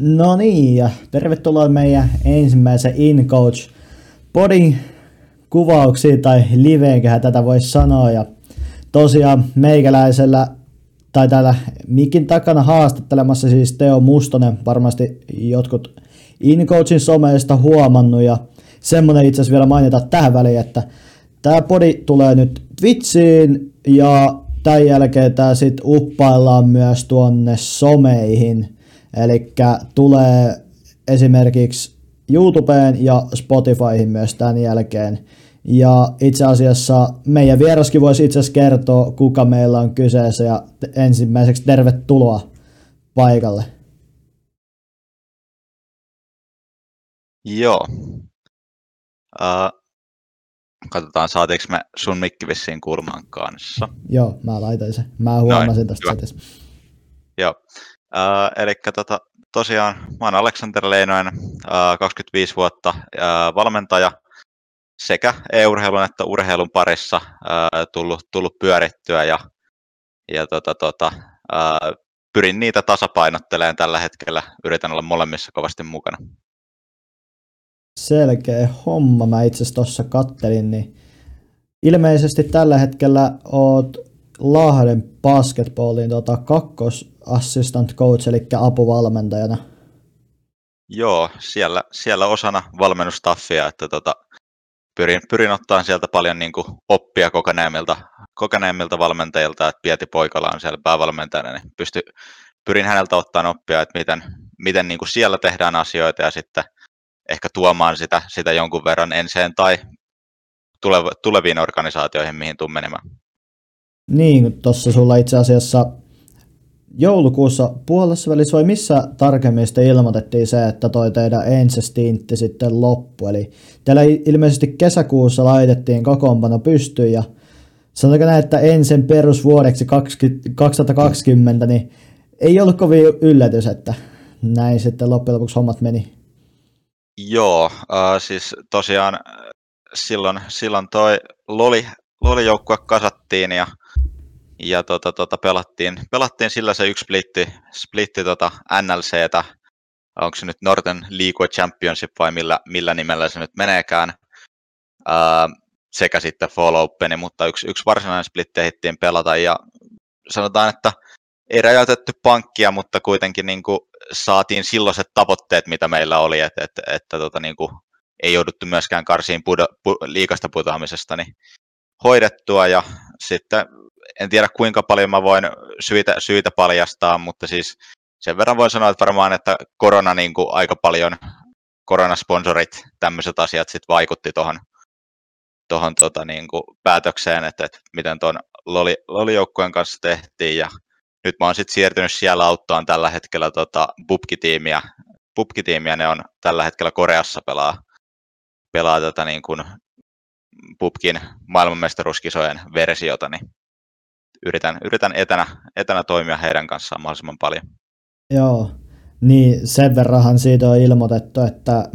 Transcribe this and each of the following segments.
No niin, ja tervetuloa meidän ensimmäisen InCoach podin kuvauksiin tai liveenköhän tätä voisi sanoa. Ja tosiaan meikäläisellä tai täällä mikin takana haastattelemassa siis Teo Mustonen, varmasti jotkut InCoachin someista huomannut ja semmonen itse asiassa vielä mainita tähän väliin, että tämä podi tulee nyt Twitchiin ja tämän jälkeen tämä sitten uppaillaan myös tuonne someihin – Eli tulee esimerkiksi YouTubeen ja Spotifyhin myös tämän jälkeen. Ja itse asiassa meidän vieraskin voisi itse asiassa kertoa, kuka meillä on kyseessä ja ensimmäiseksi tervetuloa paikalle. Joo. Uh, katsotaan, saatiinko me sun mikki vissiin kulman kanssa. Joo, mä laitoin sen. Mä huomasin tästä Joo. Uh, eli tota, tosiaan mä oon Aleksander Leinoinen, uh, 25 vuotta uh, valmentaja sekä e-urheilun että urheilun parissa uh, tullut, tullut pyörittyä ja, ja tota, tota, uh, pyrin niitä tasapainotteleen tällä hetkellä. Yritän olla molemmissa kovasti mukana. Selkeä homma. Mä itse asiassa tuossa kattelin, niin ilmeisesti tällä hetkellä oot Lahden basketballin tota, kakkos assistant coach, eli apuvalmentajana. Joo, siellä, siellä osana valmennustaffia, että tota, pyrin, pyrin ottaa sieltä paljon niin kuin, oppia kokeneemmilta, kokeneemmilta valmentajilta, että Pieti Poikala on siellä päävalmentajana, niin pysty, pyrin häneltä ottamaan oppia, että miten, miten niin kuin siellä tehdään asioita ja sitten ehkä tuomaan sitä, sitä jonkun verran enseen tai tuleviin organisaatioihin, mihin tuun menemään. Niin, tuossa sulla itse asiassa joulukuussa puolessa välissä vai missä tarkemmin sitten ilmoitettiin se, että toi teidän ensestintti sitten loppu. Eli teillä ilmeisesti kesäkuussa laitettiin kokoonpano pystyyn ja sanotaanko näin, että ensin perusvuodeksi 20, 2020, niin ei ollut kovin yllätys, että näin sitten loppujen lopuksi hommat meni. Joo, äh, siis tosiaan silloin, silloin toi Loli, Loli-joukkue kasattiin ja ja tota, tota, pelattiin, pelattiin sillä se yksi splitti, splitti tota NLCtä, onko se nyt Northern League Championship vai millä, millä nimellä se nyt meneekään, ää, sekä sitten Fall Open, mutta yksi, yksi varsinainen splitti ehdittiin pelata. Ja sanotaan, että ei rajoitettu pankkia, mutta kuitenkin niin kuin saatiin silloiset tavoitteet, mitä meillä oli, että, että, että tota, niin kuin ei jouduttu myöskään karsiin pu, liikasta putoamisesta niin hoidettua. Ja sitten en tiedä kuinka paljon mä voin syitä, syitä paljastaa, mutta siis sen verran voin sanoa, että varmaan, että korona niin kuin aika paljon, koronasponsorit, tämmöiset asiat sitten vaikutti tuohon tohon, tota, niin kuin päätökseen, että, että miten tuon Loli, kanssa tehtiin ja nyt mä oon sitten siirtynyt siellä auttaan tällä hetkellä tota, Bubki-tiimiä. Bubki-tiimiä ne on tällä hetkellä Koreassa pelaa, pelaa tota, niin kuin Pupkin maailmanmestaruuskisojen versiota, niin yritän, yritän etänä, etänä toimia heidän kanssaan mahdollisimman paljon. Joo, niin sen verranhan siitä on ilmoitettu, että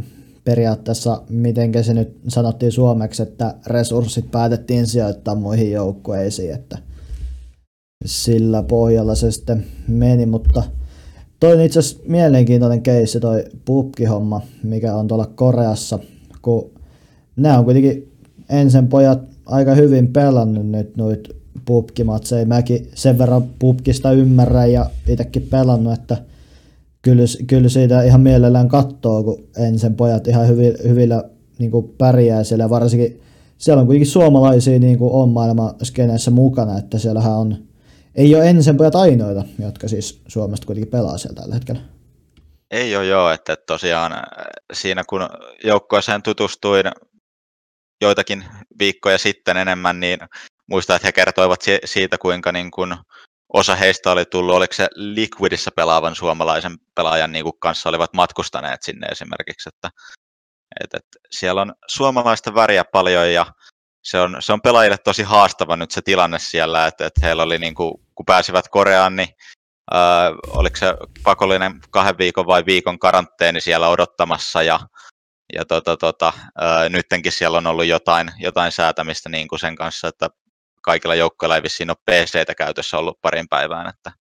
periaatteessa, miten se nyt sanottiin suomeksi, että resurssit päätettiin sijoittaa muihin joukkueisiin, että sillä pohjalla se sitten meni, mutta toi on itse asiassa mielenkiintoinen keissi toi pubkihomma, mikä on tuolla Koreassa, kun nämä on kuitenkin ensin pojat aika hyvin pelannut nyt noit pubkimatseja. Mäkin sen verran pubkista ymmärrän ja itsekin pelannut, että kyllä, kyllä siitä ihan mielellään katsoo, kun ensin pojat ihan hyvin, hyvillä niin kuin pärjää siellä. Varsinkin siellä on kuitenkin suomalaisia niin kuin on maailman skeneessä mukana, että siellähän on, ei ole ensin pojat ainoita, jotka siis Suomesta kuitenkin pelaa siellä tällä hetkellä. Ei ole joo, että tosiaan siinä kun joukkoeseen tutustuin joitakin viikkoja sitten enemmän, niin muistan, että he kertoivat siitä, kuinka niin kuin osa heistä oli tullut, oliko se Liquidissa pelaavan suomalaisen pelaajan niin kuin kanssa olivat matkustaneet sinne esimerkiksi, että, että, siellä on suomalaista väriä paljon ja se on, se on pelaajille tosi haastava nyt se tilanne siellä, että, että heillä oli niin kuin, kun pääsivät Koreaan, niin äh, oliko se pakollinen kahden viikon vai viikon karanteeni siellä odottamassa ja ja tota, tota, ää, nyttenkin siellä on ollut jotain, jotain säätämistä niin kuin sen kanssa, että kaikilla joukkoilla ei vissiin ole PCtä käytössä ollut parin päivään. Että...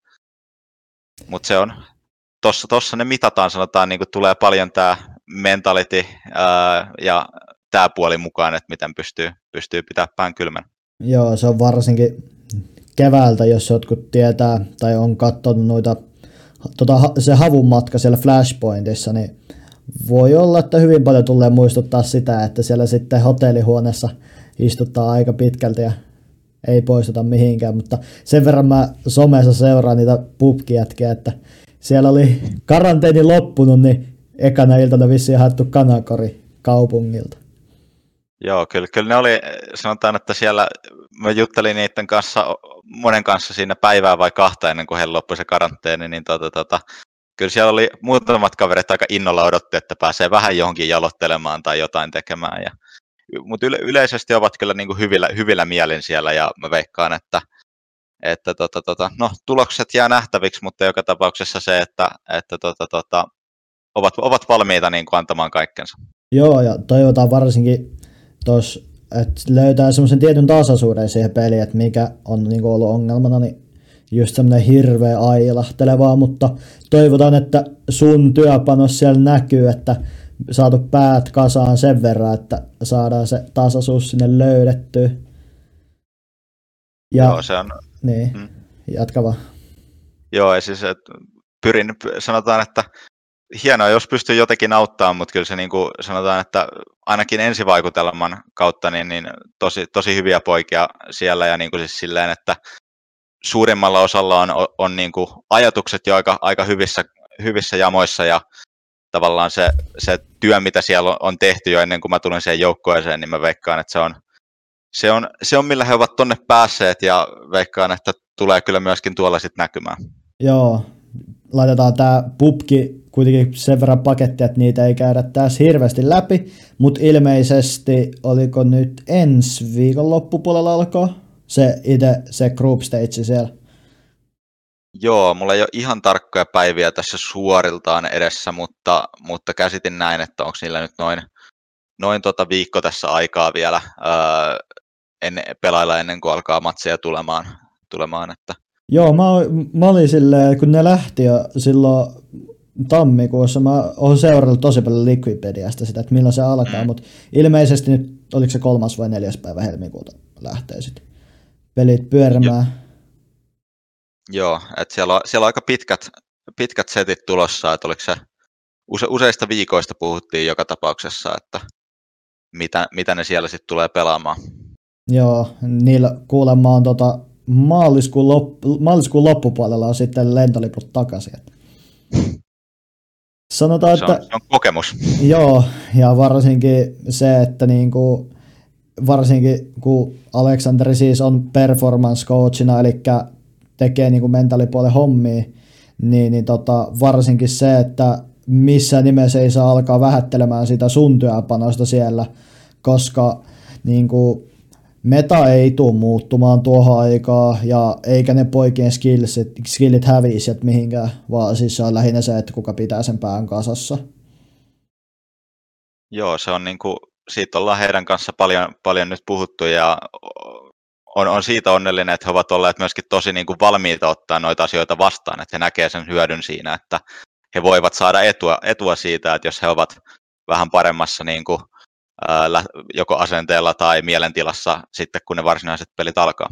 Mutta se on, tossa, tossa ne mitataan, sanotaan, niin tulee paljon tämä mentality ää, ja tämä puoli mukaan, että miten pystyy, pystyy pitää pään kylmän. Joo, se on varsinkin keväältä, jos jotkut tietää tai on katsonut noita, tota, se havun matka siellä Flashpointissa, niin voi olla, että hyvin paljon tulee muistuttaa sitä, että siellä sitten hotellihuoneessa istuttaa aika pitkälti ja ei poistuta mihinkään, mutta sen verran mä somessa seuraan niitä pubkijätkiä, että siellä oli karanteeni loppunut, niin ekana iltana vissiin haettu kanakori kaupungilta. Joo, kyllä, kyllä ne oli, sanotaan, että siellä mä juttelin niiden kanssa, monen kanssa siinä päivää vai kahta ennen kuin heillä loppui se karanteeni, niin tota, tota, kyllä siellä oli muutamat kaverit aika innolla odotti, että pääsee vähän johonkin jalottelemaan tai jotain tekemään. Ja, mutta yle, yleisesti ovat kyllä niin kuin hyvillä, hyvillä mielin siellä ja mä veikkaan, että, että tota, tota, no, tulokset jää nähtäviksi, mutta joka tapauksessa se, että, että tota, tota, ovat, ovat valmiita niin kuin antamaan kaikkensa. Joo, ja toivotaan varsinkin tos, että löytää semmoisen tietyn tasaisuuden siihen peliin, että mikä on niin ollut ongelmana, niin just semmoinen hirveä ailahtelevaa, mutta toivotaan, että sun työpanos siellä näkyy, että saatu päät kasaan sen verran, että saadaan se tasaisuus sinne löydettyä. Ja, Joo, se on... Niin, mm. jatka vaan. Joo, ja siis että pyrin, sanotaan, että hienoa, jos pystyy jotenkin auttamaan, mutta kyllä se niin kuin sanotaan, että ainakin ensivaikutelman kautta niin, niin tosi, tosi hyviä poikia siellä ja niin kuin siis silleen, että suurimmalla osalla on, on, on niin kuin ajatukset jo aika, aika hyvissä, hyvissä jamoissa ja tavallaan se, se työ, mitä siellä on tehty jo ennen kuin mä tulin siihen joukkueeseen, niin mä veikkaan, että se on, se on, se on millä he ovat tonne päässeet ja veikkaan, että tulee kyllä myöskin tuolla sitten näkymään. Joo, laitetaan tämä pubki kuitenkin sen verran paketti, että niitä ei käydä tässä hirveästi läpi, mutta ilmeisesti oliko nyt ensi viikon loppupuolella alkaa se itse se group stage siellä? Joo, mulla ei ole ihan tarkkoja päiviä tässä suoriltaan edessä, mutta, mutta käsitin näin, että onko niillä nyt noin, noin tota viikko tässä aikaa vielä ää, en, pelailla ennen kuin alkaa matseja tulemaan. tulemaan että. Joo, mä, mä olin silleen, kun ne lähti jo silloin tammikuussa, mä oon seurannut tosi paljon Liquipediasta sitä, että milloin se alkaa, mm. mutta ilmeisesti nyt, oliko se kolmas vai neljäs päivä helmikuuta lähtee sitten pelit pyörimään. Jo. Joo, että siellä on, siellä on aika pitkät, pitkät setit tulossa, että oliko se use, useista viikoista puhuttiin joka tapauksessa, että mitä, mitä ne siellä sitten tulee pelaamaan. Joo, niillä kuulemma on tota, maaliskuun, loppu, maaliskuun loppupuolella on sitten lentoliput takaisin. Sanotaan, se on, että... Se on kokemus. Joo, ja varsinkin se, että niinku, varsinkin kun Aleksanteri siis on performance coachina, eli tekee niinku mentaalipuolen hommia, niin, niin tota, varsinkin se, että missä nimessä ei saa alkaa vähättelemään sitä sun työpanosta siellä, koska niin kuin, meta ei tule muuttumaan tuohon aikaa, ja eikä ne poikien skillit, skillit hävisi että mihinkään, vaan siis se on lähinnä se, että kuka pitää sen pään kasassa. Joo, se on niin kuin, siitä ollaan heidän kanssa paljon, paljon nyt puhuttu, ja on, on siitä onnellinen, että he ovat olleet myöskin tosi niin kuin valmiita ottaa noita asioita vastaan, että he näkee sen hyödyn siinä, että he voivat saada etua, etua siitä, että jos he ovat vähän paremmassa niin kuin, joko asenteella tai mielentilassa sitten, kun ne varsinaiset pelit alkaa.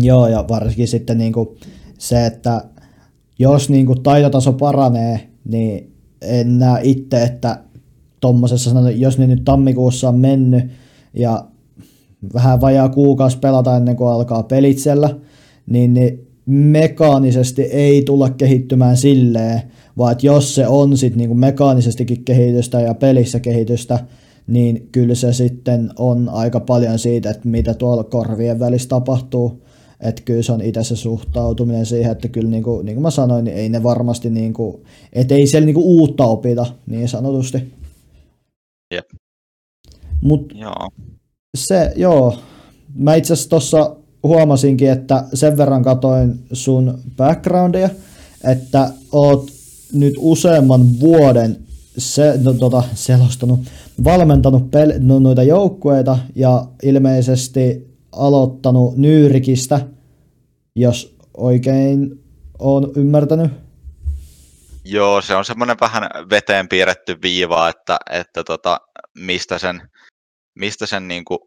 Joo, ja varsinkin sitten niin kuin se, että jos niin kuin taitotaso paranee, niin en näe itse, että tuommoisessa, jos ne nyt tammikuussa on mennyt ja vähän vajaa kuukausi pelata ennen kuin alkaa pelitsellä, niin, niin mekaanisesti ei tulla kehittymään silleen, vaan että jos se on sitten niin mekaanisestikin kehitystä ja pelissä kehitystä, niin kyllä se sitten on aika paljon siitä, että mitä tuolla korvien välissä tapahtuu. Että kyllä se on itse se suhtautuminen siihen, että kyllä niin kuin, niin kuin mä sanoin, niin ei ne varmasti, niin kuin, että ei siellä niin kuin uutta opita niin sanotusti. Jep. Mut joo. Se, joo, mä itse asiassa tuossa huomasinkin, että sen verran katoin sun backgroundia, että oot nyt useamman vuoden se, no, tota, selostanut, valmentanut pel- no, noita joukkueita ja ilmeisesti aloittanut Nyyrikistä, jos oikein on ymmärtänyt. Joo, se on semmoinen vähän veteen piirretty viiva, että, että tota, mistä sen, mistä sen niin kuin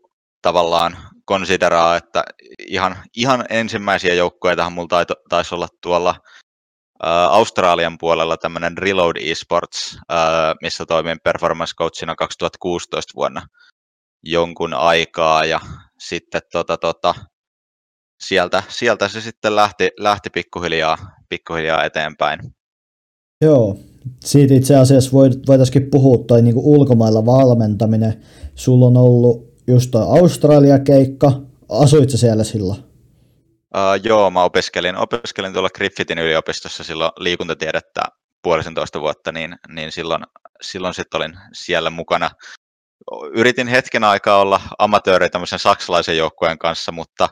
tavallaan konsideraa, että ihan, ihan ensimmäisiä joukkueitahan mulla taisi olla tuolla Australian puolella tämmöinen Reload Esports, missä toimin performance coachina 2016 vuonna jonkun aikaa ja sitten tota, tota, sieltä, sieltä se sitten lähti, lähti pikkuhiljaa, pikkuhiljaa eteenpäin. Joo, siitä itse asiassa voitaisiin puhua toi niinku ulkomailla valmentaminen. Sulla on ollut just toi Australia-keikka, asuit sä siellä silloin? Uh, joo, mä opiskelin, opiskelin tuolla Griffithin yliopistossa silloin liikuntatiedettä puolisentoista vuotta, niin, niin silloin, silloin sitten olin siellä mukana. Yritin hetken aikaa olla amatööri tämmöisen saksalaisen joukkueen kanssa, mutta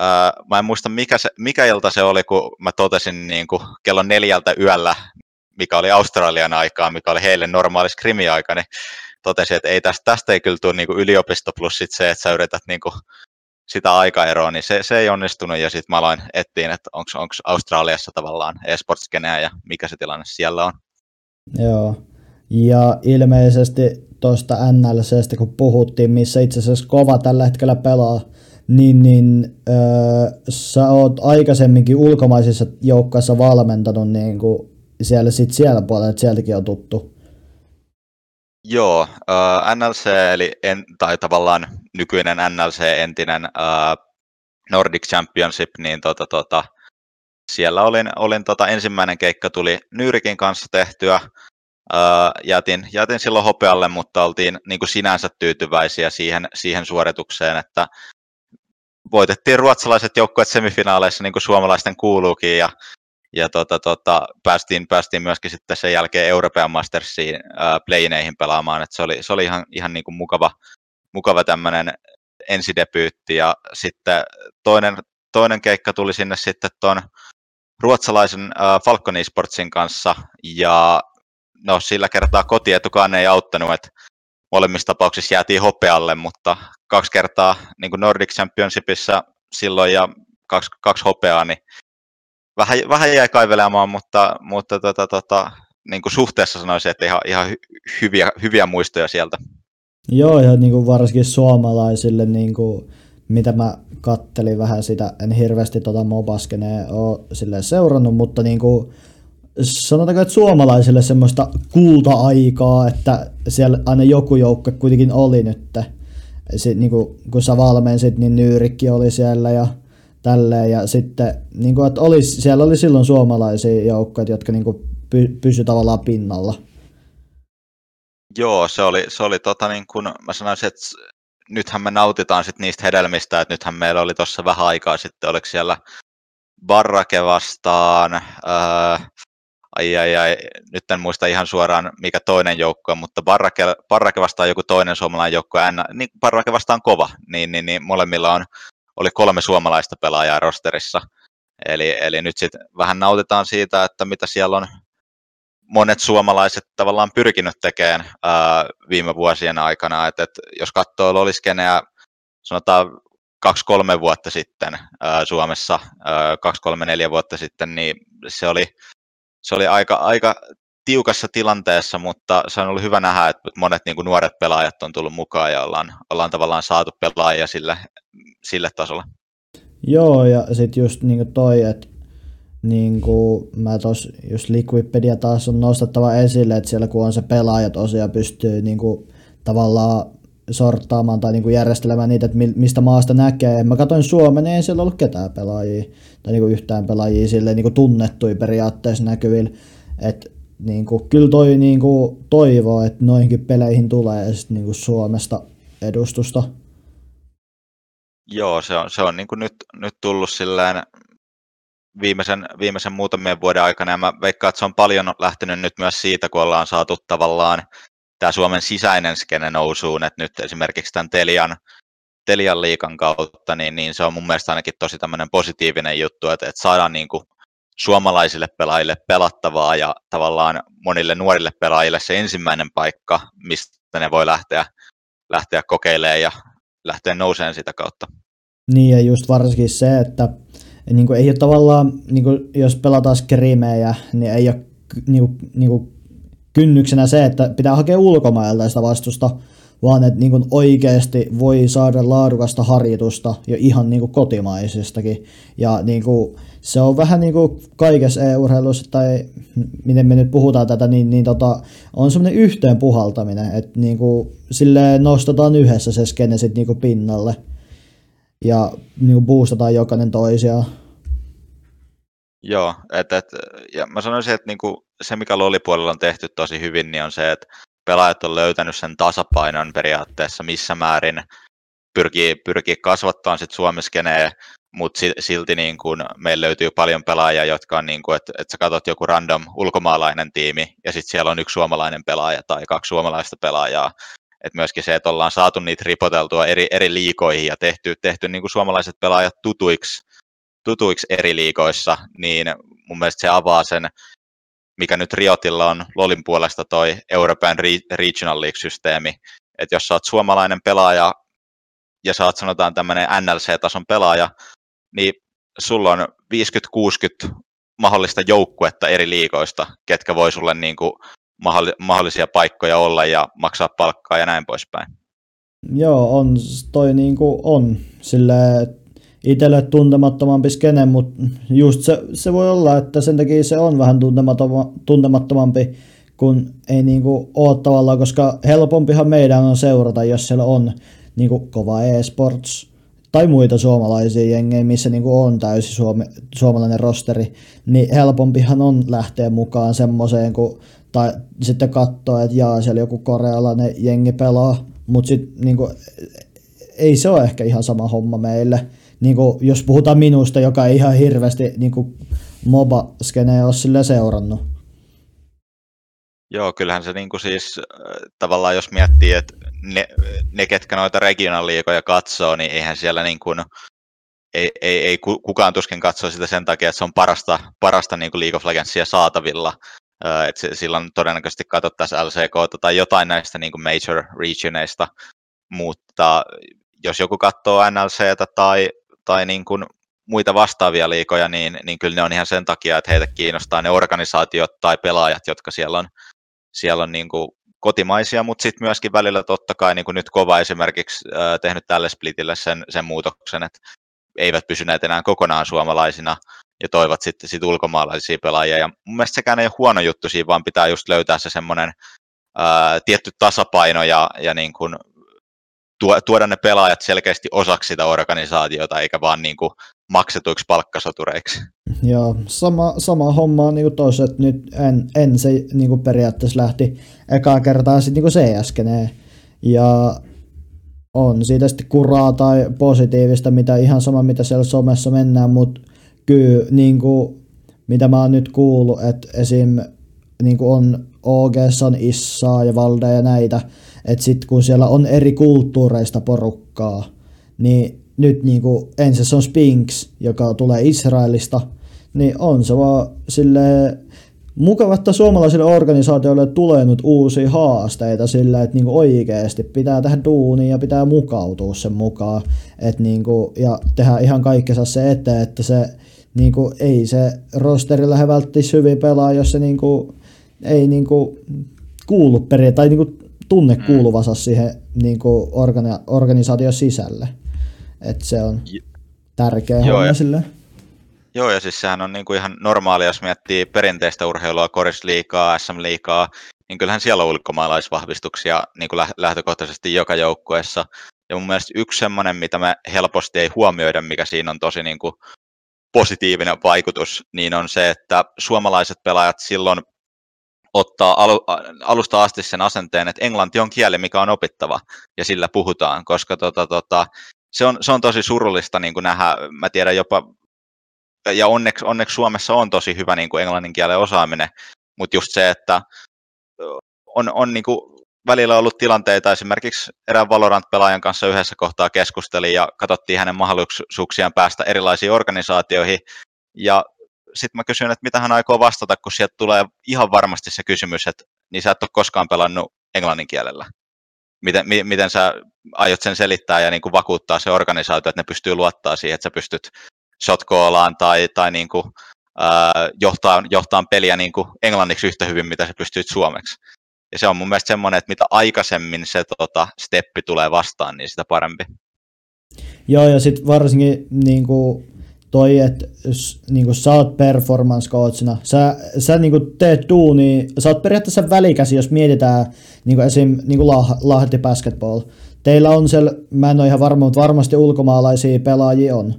uh, mä en muista mikä, se, mikä ilta se oli, kun mä totesin niin kuin kello neljältä yöllä, mikä oli Australian aikaa, mikä oli heille normaali skrimi-aika, niin totesin, että ei tästä, tästä ei kyllä tule niin yliopisto plus sit se, että sä yrität niin kuin sitä aikaeroa, niin se, se ei onnistunut ja sitten mä aloin etsiin, että onko Australiassa tavallaan esportskeneä ja mikä se tilanne siellä on. Joo, ja ilmeisesti tuosta NLCstä kun puhuttiin, missä itse asiassa kova tällä hetkellä pelaa, niin, niin öö, sä oot aikaisemminkin ulkomaisissa joukkoissa valmentanut niin kuin siellä, sit siellä puolella, että sieltäkin on tuttu. Joo, uh, NLC, eli en, tai tavallaan nykyinen NLC, entinen uh, Nordic Championship, niin tota, tota, siellä olin, olin tota, ensimmäinen keikka tuli Nyyrikin kanssa tehtyä, uh, jätin, jätin silloin hopealle, mutta oltiin niin kuin sinänsä tyytyväisiä siihen, siihen suoritukseen, että voitettiin ruotsalaiset joukkueet semifinaaleissa niin kuin suomalaisten kuuluukin ja ja tota, tota, päästiin, päästiin myöskin sitten sen jälkeen European Mastersiin playineihin pelaamaan, että se oli, se oli ihan, ihan niin kuin mukava, mukava tämmöinen ensidebyytti. Ja sitten toinen, toinen keikka tuli sinne sitten tuon ruotsalaisen äh, Falcon Esportsin kanssa. Ja no sillä kertaa kotietukaan ei auttanut, että molemmissa tapauksissa jäätiin hopealle, mutta kaksi kertaa niin kuin Nordic Championshipissa silloin ja kaksi, kaksi hopeaa, niin vähän, vähän jäi kaivelemaan, mutta, mutta tota, tota, niin kuin suhteessa sanoisin, että ihan, ihan hyviä, hyviä muistoja sieltä. Joo, ja niin kuin varsinkin suomalaisille, niin kuin, mitä mä kattelin vähän sitä, en hirveästi tota Mobaskenea ole seurannut, mutta niin kuin, sanotaanko, että suomalaisille semmoista kulta-aikaa, että siellä aina joku joukko kuitenkin oli nyt. Sitten, niin kuin, kun sä valmensit, niin Nyyrikki oli siellä ja tälleen. Ja sitten, niin kuin, että olisi, siellä oli silloin suomalaisia joukkoja, jotka niin kuin, py, pysy tavallaan pinnalla. Joo, se oli, se oli tota niin kuin, mä sanoisin, että nythän me nautitaan sit niistä hedelmistä, että nythän meillä oli tuossa vähän aikaa sitten, oliko siellä Barrake vastaan, ää, ai ai ai, nyt en muista ihan suoraan mikä toinen joukko mutta Barrake, Barrake vastaan joku toinen suomalainen joukko, niin Barrake vastaan kova, niin, niin, niin molemmilla on oli kolme suomalaista pelaajaa rosterissa. Eli, eli nyt sitten vähän nautitaan siitä, että mitä siellä on monet suomalaiset tavallaan pyrkinyt tekemään ää, viime vuosien aikana. Et, et jos katsoo loliskeneä sanotaan kaksi-kolme vuotta sitten ää, Suomessa, kaksi-kolme-neljä vuotta sitten, niin se oli, se oli aika, aika tiukassa tilanteessa, mutta se on ollut hyvä nähdä, että monet niin kuin nuoret pelaajat on tullut mukaan ja ollaan, ollaan tavallaan saatu pelaajia sille, sille tasolle. Joo, ja sitten just niin toi, että niin kuin mä tos, just Liquipedia taas on nostettava esille, että siellä kun on se pelaaja tosiaan pystyy niin kuin, tavallaan sorttaamaan tai niin kuin järjestelemään niitä, että mistä maasta näkee. Mä katsoin Suomen, niin ei siellä ollut ketään pelaajia tai niin kuin yhtään pelaajia sille niin kuin tunnettuja periaatteessa näkyvillä. että niin kuin, kyllä toi niin kuin, toivoo, että noihinkin peleihin tulee sit, niin kuin Suomesta edustusta. Joo, se on, se on niin kuin nyt, nyt tullut silleen viimeisen, viimeisen muutamien vuoden aikana, ja mä veikkaan, että se on paljon lähtenyt nyt myös siitä, kun ollaan saatu tavallaan tämä Suomen sisäinen skene nousuun, että nyt esimerkiksi tämän Telian, Telian liikan kautta, niin, niin se on mun mielestä ainakin tosi tämmöinen positiivinen juttu, että, että saadaan niin kuin suomalaisille pelaajille pelattavaa ja tavallaan monille nuorille pelaajille se ensimmäinen paikka, mistä ne voi lähteä, lähteä kokeilemaan ja lähteä nouseen sitä kautta. Niin ja just varsinkin se, että niin kuin ei ole tavallaan, niin kuin jos pelataan skrimejä, niin ei ole niinku, niinku kynnyksenä se, että pitää hakea ulkomailta sitä vastusta, vaan että niin oikeasti voi saada laadukasta harjoitusta jo ihan niin kuin kotimaisistakin. Ja niin kuin, se on vähän niin kuin kaikessa e-urheilussa, tai miten me nyt puhutaan tätä, niin, niin tota, on semmoinen yhteen puhaltaminen, että niin kuin, silleen nostetaan yhdessä se skene sit niin pinnalle ja niin kuin boostataan jokainen toisiaan. Joo, et, et, ja mä sanoisin, että niinku se mikä lolipuolella on tehty tosi hyvin, niin on se, että pelaajat on löytänyt sen tasapainon periaatteessa missä määrin pyrkii, pyrkii kasvattamaan sit Suomeskeneen, mutta silti niin kun meillä löytyy paljon pelaajia, jotka on niin kuin, että, että sä katsot joku random ulkomaalainen tiimi ja sitten siellä on yksi suomalainen pelaaja tai kaksi suomalaista pelaajaa. Et myöskin se, että ollaan saatu niitä ripoteltua eri, eri liikoihin ja tehty, tehty niin kuin suomalaiset pelaajat tutuiksi, tutuiksi eri liikoissa, niin mun mielestä se avaa sen mikä nyt Riotilla on Lolin puolesta toi European Regional League-systeemi, että jos sä oot suomalainen pelaaja ja sä oot sanotaan tämmöinen NLC-tason pelaaja, niin sulla on 50-60 mahdollista joukkuetta eri liikoista, ketkä voi sulle niin kuin mahdollisia paikkoja olla ja maksaa palkkaa ja näin poispäin. Joo, on toi niin kuin on. Sille itselle tuntemattomampi skene, mutta just se, se voi olla, että sen takia se on vähän tuntemattomampi, kun ei niinku ole tavallaan, koska helpompihan meidän on seurata, jos siellä on niinku kova e-sports tai muita suomalaisia jengejä, missä niinku on täysi suome, suomalainen rosteri, niin helpompihan on lähteä mukaan semmoiseen, kun, tai sitten katsoa, että jaa, siellä joku korealainen jengi pelaa, mutta sitten niinku, ei se ole ehkä ihan sama homma meille niin kuin, jos puhutaan minusta, joka ei ihan hirveästi niin kuin MOBA-skenejä ole sille seurannut. Joo, kyllähän se niin kuin siis äh, tavallaan jos miettii, että ne, ne ketkä noita regional-liigoja katsoo, niin eihän siellä niin kuin, ei, ei, ei kukaan tuskin katso sitä sen takia, että se on parasta, parasta niin kuin League of Legendsia saatavilla. Äh, että silloin todennäköisesti katsottaisiin LCK tai jotain näistä niin kuin major regioneista, mutta jos joku katsoo NLCtä tai tai niin kuin muita vastaavia liikoja, niin, niin kyllä ne on ihan sen takia, että heitä kiinnostaa ne organisaatiot tai pelaajat, jotka siellä on, siellä on niin kuin kotimaisia, mutta sitten myöskin välillä totta kai niin kuin nyt Kova esimerkiksi äh, tehnyt tälle splitille sen, sen muutoksen, että eivät pysyneet enää kokonaan suomalaisina ja toivat sitten sit ulkomaalaisia pelaajia. Ja mun mielestä sekään ei ole huono juttu siinä, vaan pitää just löytää se semmoinen tietty tasapaino ja, ja niin kuin tuoda ne pelaajat selkeästi osaksi sitä organisaatiota, eikä vaan niin kuin maksetuiksi palkkasotureiksi. Joo, sama, sama homma niin tuossa, että nyt en, en se niin kuin periaatteessa lähti ekaa kertaa sitten niin cs ja on siitä sitten kuraa tai positiivista, mitä ihan sama, mitä siellä somessa mennään, mutta kyllä niin kuin, mitä mä oon nyt kuullut, että esim. Niin kuin on OG on Issaa ja Valde ja näitä, että sitten kun siellä on eri kulttuureista porukkaa, niin nyt niin kuin ensin se on Spinks, joka tulee Israelista, niin on se vaan sille mukava, että suomalaisille organisaatioille tulee nyt uusia haasteita sillä, että niinku oikeasti pitää tehdä duunia ja pitää mukautua sen mukaan. Et niinku, ja tehdä ihan kaikkensa se eteen, että se niinku, ei se rosteri lähde välttis hyvin pelaa, jos se niinku, ei niinku, kuulu periaatteessa, tai niinku, tunne mm. kuuluvansa siihen niin kuin organi- organisaation sisälle. Että se on tärkeä Joo, homma ja, sille. Joo, ja siis sehän on niin kuin ihan normaalia, jos miettii perinteistä urheilua, korisliikaa, SM-liikaa, niin kyllähän siellä on ulkomaalaisvahvistuksia niin kuin lähtökohtaisesti joka joukkueessa. Ja mun mielestä yksi semmoinen, mitä me helposti ei huomioida, mikä siinä on tosi niin kuin positiivinen vaikutus, niin on se, että suomalaiset pelaajat silloin ottaa alu, alusta asti sen asenteen, että englanti on kieli, mikä on opittava, ja sillä puhutaan, koska tota, tota, se, on, se on tosi surullista niin kuin nähdä, mä tiedän jopa, ja onneksi, onneksi Suomessa on tosi hyvä niin kuin englannin kielen osaaminen, mutta just se, että on, on niin kuin välillä ollut tilanteita, esimerkiksi erään Valorant-pelaajan kanssa yhdessä kohtaa keskustelin ja katsottiin hänen mahdollisuuksiaan päästä erilaisiin organisaatioihin, ja sitten mä kysyin, että mitä hän aikoo vastata, kun sieltä tulee ihan varmasti se kysymys, että niin sä et ole koskaan pelannut englannin kielellä. Miten, mi, miten sä aiot sen selittää ja niin kuin vakuuttaa se organisaatio, että ne pystyy luottaa siihen, että sä pystyt shotkoolaan tai, tai niin kuin ää, johtaa, johtaa peliä niin kuin englanniksi yhtä hyvin, mitä se pystyy suomeksi. Ja se on mun mielestä semmoinen, että mitä aikaisemmin se tota, steppi tulee vastaan, niin sitä parempi. Joo, ja sitten varsinkin niin kuin toi, että niin kuin sä oot performance coachina, sä, sä niin kuin teet duuni, sä oot periaatteessa välikäsi, jos mietitään niin kuin esim. Niin kuin lah, Lahti Basketball. Teillä on siellä, mä en ole ihan varma, mutta varmasti ulkomaalaisia pelaajia on.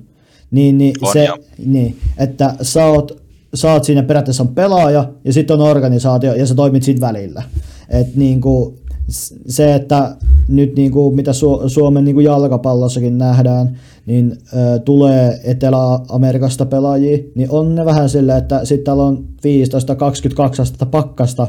Niin, niin, on se, niin että sä oot, sä oot siinä periaatteessa on pelaaja ja sitten on organisaatio ja sä toimit siinä välillä. Et niin kuin, se, että nyt niin kuin, mitä Su- Suomen niin kuin jalkapallossakin nähdään, niin ö, tulee Etelä-Amerikasta pelaajia, niin on ne vähän silleen, että sitten täällä on 15-22 astetta pakkasta,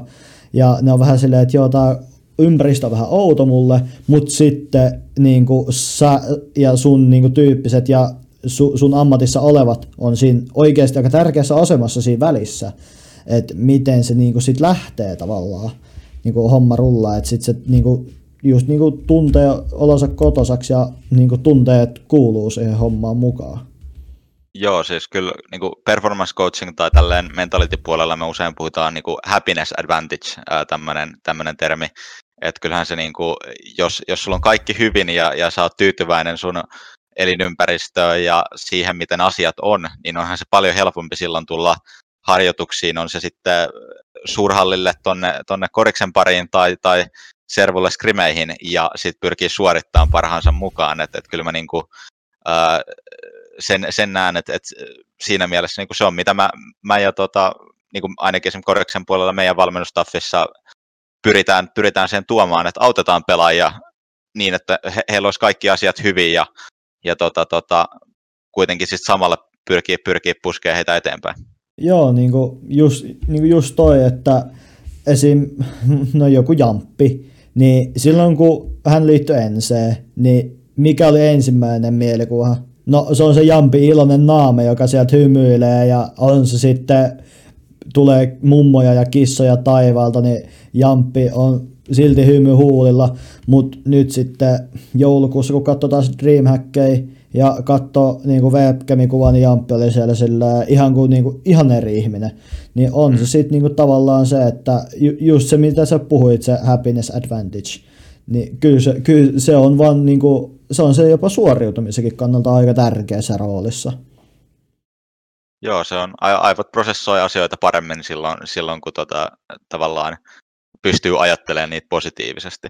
ja ne on vähän silleen, että joo, tämä ympäristö on vähän outo mulle, mutta sitten niin kuin sä ja sun niin kuin tyyppiset ja su, sun ammatissa olevat on siinä oikeasti aika tärkeässä asemassa siinä välissä, että miten se niin kuin sit lähtee tavallaan niin kuin homma rullaa, että sitten se niin kuin, just niin kuin tuntee olonsa kotosaksi ja niin kuin tuntee, että kuuluu siihen hommaan mukaan. Joo, siis kyllä niin kuin performance coaching tai tälleen mentality-puolella me usein puhutaan niin kuin happiness advantage, tämmöinen termi. Että kyllähän se, niin kuin, jos, jos sulla on kaikki hyvin ja, ja sä oot tyytyväinen sun elinympäristöön ja siihen, miten asiat on, niin onhan se paljon helpompi silloin tulla harjoituksiin, on se sitten suurhallille tonne, tonne koriksen pariin tai, tai servulle skrimeihin ja sitten pyrkii suorittamaan parhaansa mukaan. Että et kyllä mä niinku, ää, sen, sen näen, että et siinä mielessä niinku se on, mitä mä, mä ja tota, niinku ainakin esimerkiksi koriksen puolella meidän valmennustaffissa pyritään, pyritään sen tuomaan, että autetaan pelaajia niin, että he, heillä olisi kaikki asiat hyvin ja, ja tota, tota, kuitenkin sitten samalla pyrkii, pyrkii puskemaan heitä eteenpäin. Joo, niin kuin just, niin kuin just toi, että esim. no joku jamppi, niin silloin kun hän liittyi enseen, niin mikä oli ensimmäinen mielikuva? No se on se jampi iloinen naame, joka sieltä hymyilee ja on se sitten, tulee mummoja ja kissoja taivaalta, niin Jamppi on silti hymy huulilla, mutta nyt sitten joulukuussa, kun katsotaan Dreamhackkejä, ja katsoo niin kuin webcamin kuva, niin Jamppi oli siellä sillä ihan, kuin, niin kuin, ihan eri ihminen. Niin on mm. se sitten niin kuin, tavallaan se, että ju, just se mitä sä puhuit, se happiness advantage, niin kyllä se, kyllä se on vaan niin kuin, se on se jopa suoriutumisenkin kannalta aika tärkeässä roolissa. Joo, se on, aivot prosessoi asioita paremmin silloin, silloin kun tota, tavallaan pystyy ajattelemaan niitä positiivisesti.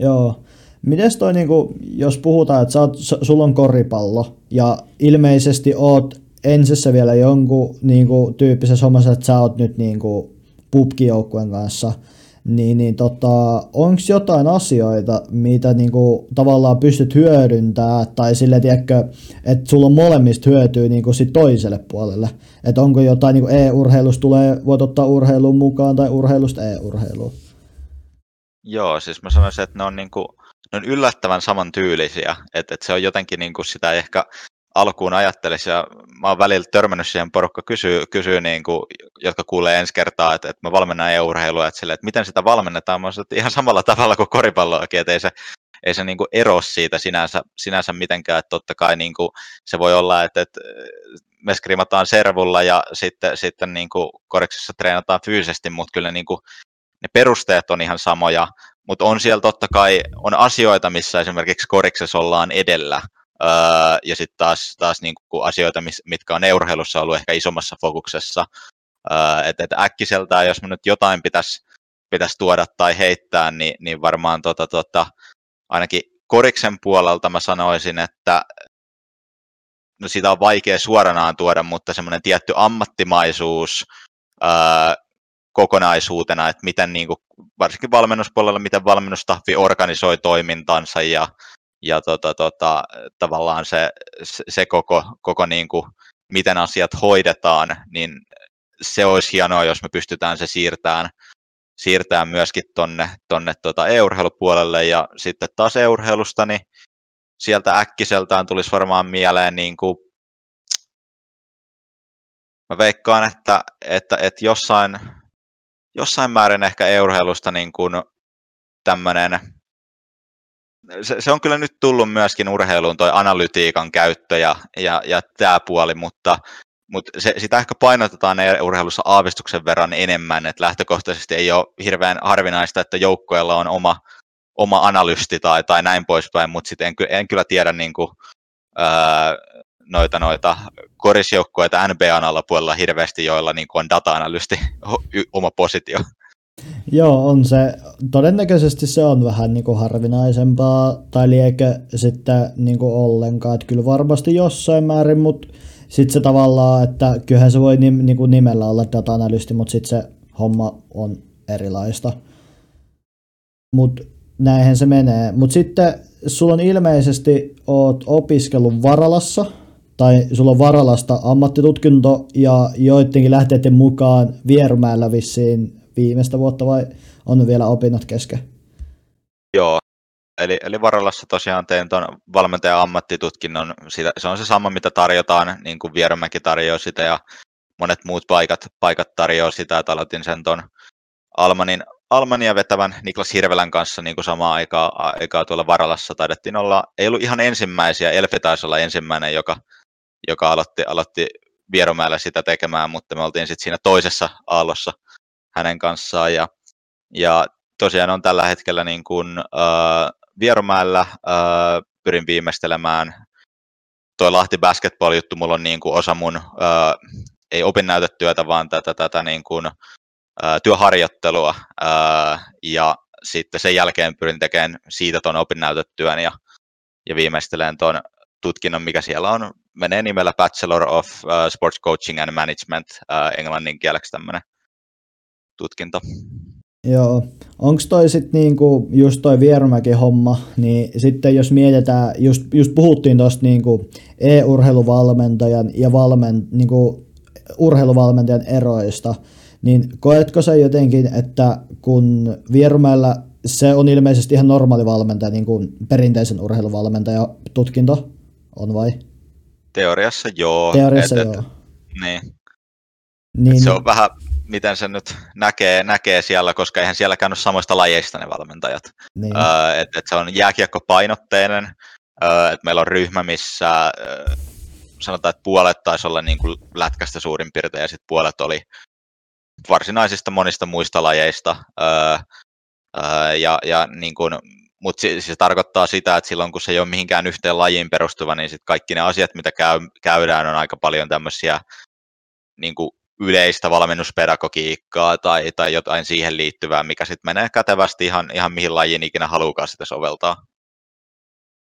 Joo, Mites toi, niinku, jos puhutaan, että oot, sulla on koripallo ja ilmeisesti oot ensissä vielä jonkun niinku, tyyppisessä hommassa, että sä oot nyt niinku, pubkijoukkueen kanssa, niin, niin tota, onko jotain asioita, mitä niinku, tavallaan pystyt hyödyntämään, tai sille tiedätkö, että sulla on molemmista hyötyä niinku, sit toiselle puolelle, että onko jotain niinku, e-urheilusta tulee, voit ottaa urheiluun mukaan, tai urheilusta e-urheiluun? Joo, siis mä sanoisin, että ne on niinku, ne on yllättävän samantyylisiä, että, että se on jotenkin niin kuin sitä ehkä alkuun ajattelisi, ja mä oon välillä törmännyt siihen, porukka kysyy, kysyy niin kuin, jotka kuulee ensi kertaa, että, että mä valmennan EU-urheilua, että, sille, että miten sitä valmennetaan, mä sanoin, että ihan samalla tavalla kuin koripalloakin, että ei se, ei se niin kuin ero siitä sinänsä, sinänsä mitenkään, että totta kai niin kuin, se voi olla, että, että me skrimataan servulla ja sitten, sitten niin kuin koriksessa treenataan fyysisesti, mutta kyllä niin kuin, ne perusteet on ihan samoja, mutta on siellä totta kai on asioita, missä esimerkiksi koriksessa ollaan edellä, öö, ja sitten taas, taas niinku asioita, mitkä on urheilussa ollut ehkä isommassa fokuksessa. Öö, että et äkkiseltään, jos nyt jotain pitäisi pitäisi tuoda tai heittää, niin, niin varmaan tota, tota, ainakin koriksen puolelta mä sanoisin, että no sitä on vaikea suoranaan tuoda, mutta semmoinen tietty ammattimaisuus, öö, kokonaisuutena, että miten niin kuin, varsinkin valmennuspuolella, miten valmennustahvi organisoi toimintansa ja, ja tota, tota, tavallaan se, se koko, koko niin kuin, miten asiat hoidetaan, niin se olisi hienoa, jos me pystytään se siirtämään, siirtämään myöskin tonne, tonne tota e-urheilupuolelle. Ja sitten taas e-urheilusta, niin sieltä äkkiseltään tulisi varmaan mieleen niin kuin, mä veikkaan, että, että, että jossain, jossain määrin ehkä eurheilusta niin kuin tämmöinen, se, se, on kyllä nyt tullut myöskin urheiluun toi analytiikan käyttö ja, ja, ja tämä puoli, mutta mutta se, sitä ehkä painotetaan urheilussa aavistuksen verran enemmän, että lähtökohtaisesti ei ole hirveän harvinaista, että joukkoilla on oma, oma analysti tai, tai näin poispäin, mutta sitten en, en kyllä tiedä niin kuin, ää, noita, noita korisjoukkoita NBAn alapuolella hirveästi, joilla niin on data-analysti oma positio. Joo, on se. Todennäköisesti se on vähän niin kuin harvinaisempaa, tai liekö sitten niin kuin ollenkaan. Että kyllä varmasti jossain määrin, mutta sitten se tavallaan, että kyllähän se voi nim, niin kuin nimellä olla data-analysti, mutta sitten se homma on erilaista. Mutta näinhän se menee. Mutta sitten sulla on ilmeisesti, oot opiskellut Varalassa, tai sulla on Varalasta ammattitutkinto, ja joidenkin lähteiden mukaan Vierumäellä vissiin viimeistä vuotta, vai on vielä opinnot kesken? Joo, eli, eli Varalassa tosiaan tein tuon valmentajan ammattitutkinnon, sitä, se on se sama, mitä tarjotaan, niin kuin Vierumäki tarjoaa sitä, ja monet muut paikat, paikat tarjoaa sitä, että aloitin sen tuon Almanin, Almania vetävän Niklas Hirvelän kanssa niin kuin samaan aikaa, aikaa tuolla Varalassa. Taidettiin olla, ei ollut ihan ensimmäisiä, Elfi taisi olla ensimmäinen, joka, joka aloitti, aloitti Vierumäellä sitä tekemään, mutta me oltiin sitten siinä toisessa aallossa hänen kanssaan. Ja, ja tosiaan on tällä hetkellä niin kuin, äh, Vierumäellä, äh, pyrin viimeistelemään. Toi Lahti basketball-juttu, mulla on niin kuin osa mun, äh, ei opinnäytetyötä, vaan tätä, tätä niin kuin, työharjoittelua. Ja sitten sen jälkeen pyrin tekemään siitä tuon opinnäytetyön ja, ja viimeistelen tuon tutkinnon, mikä siellä on, menee nimellä Bachelor of Sports Coaching and Management uh, englannin kieleksi tämmöinen tutkinto. Joo, onko toi sitten niinku just toi Vierumäki homma, niin sitten jos mietitään, just, just puhuttiin tuosta niinku e-urheiluvalmentajan ja valmen, niinku urheiluvalmentajan eroista, niin koetko sä jotenkin, että kun Vierumäellä se on ilmeisesti ihan normaali valmentaja, niin kuin perinteisen urheiluvalmentaja tutkinto on vai? Teoriassa joo. Teoriassa et, joo. Et, niin. niin. Et se on vähän, miten se nyt näkee, näkee siellä, koska eihän siellä käynyt samoista lajeista ne valmentajat. Niin. Öö, et, et se on jääkiekkopainotteinen, öö, että meillä on ryhmä, missä öö, sanotaan, että puolet taisi olla niin kuin lätkästä suurin piirtein, ja sitten puolet oli varsinaisista monista muista lajeista. Öö, öö, ja, ja niin kuin, mutta se, se, tarkoittaa sitä, että silloin kun se ei ole mihinkään yhteen lajiin perustuva, niin sit kaikki ne asiat, mitä käy, käydään, on aika paljon tämmöisiä niin kuin yleistä valmennuspedagogiikkaa tai, tai jotain siihen liittyvää, mikä sitten menee kätevästi ihan, ihan mihin lajiin ikinä haluukaan sitä soveltaa.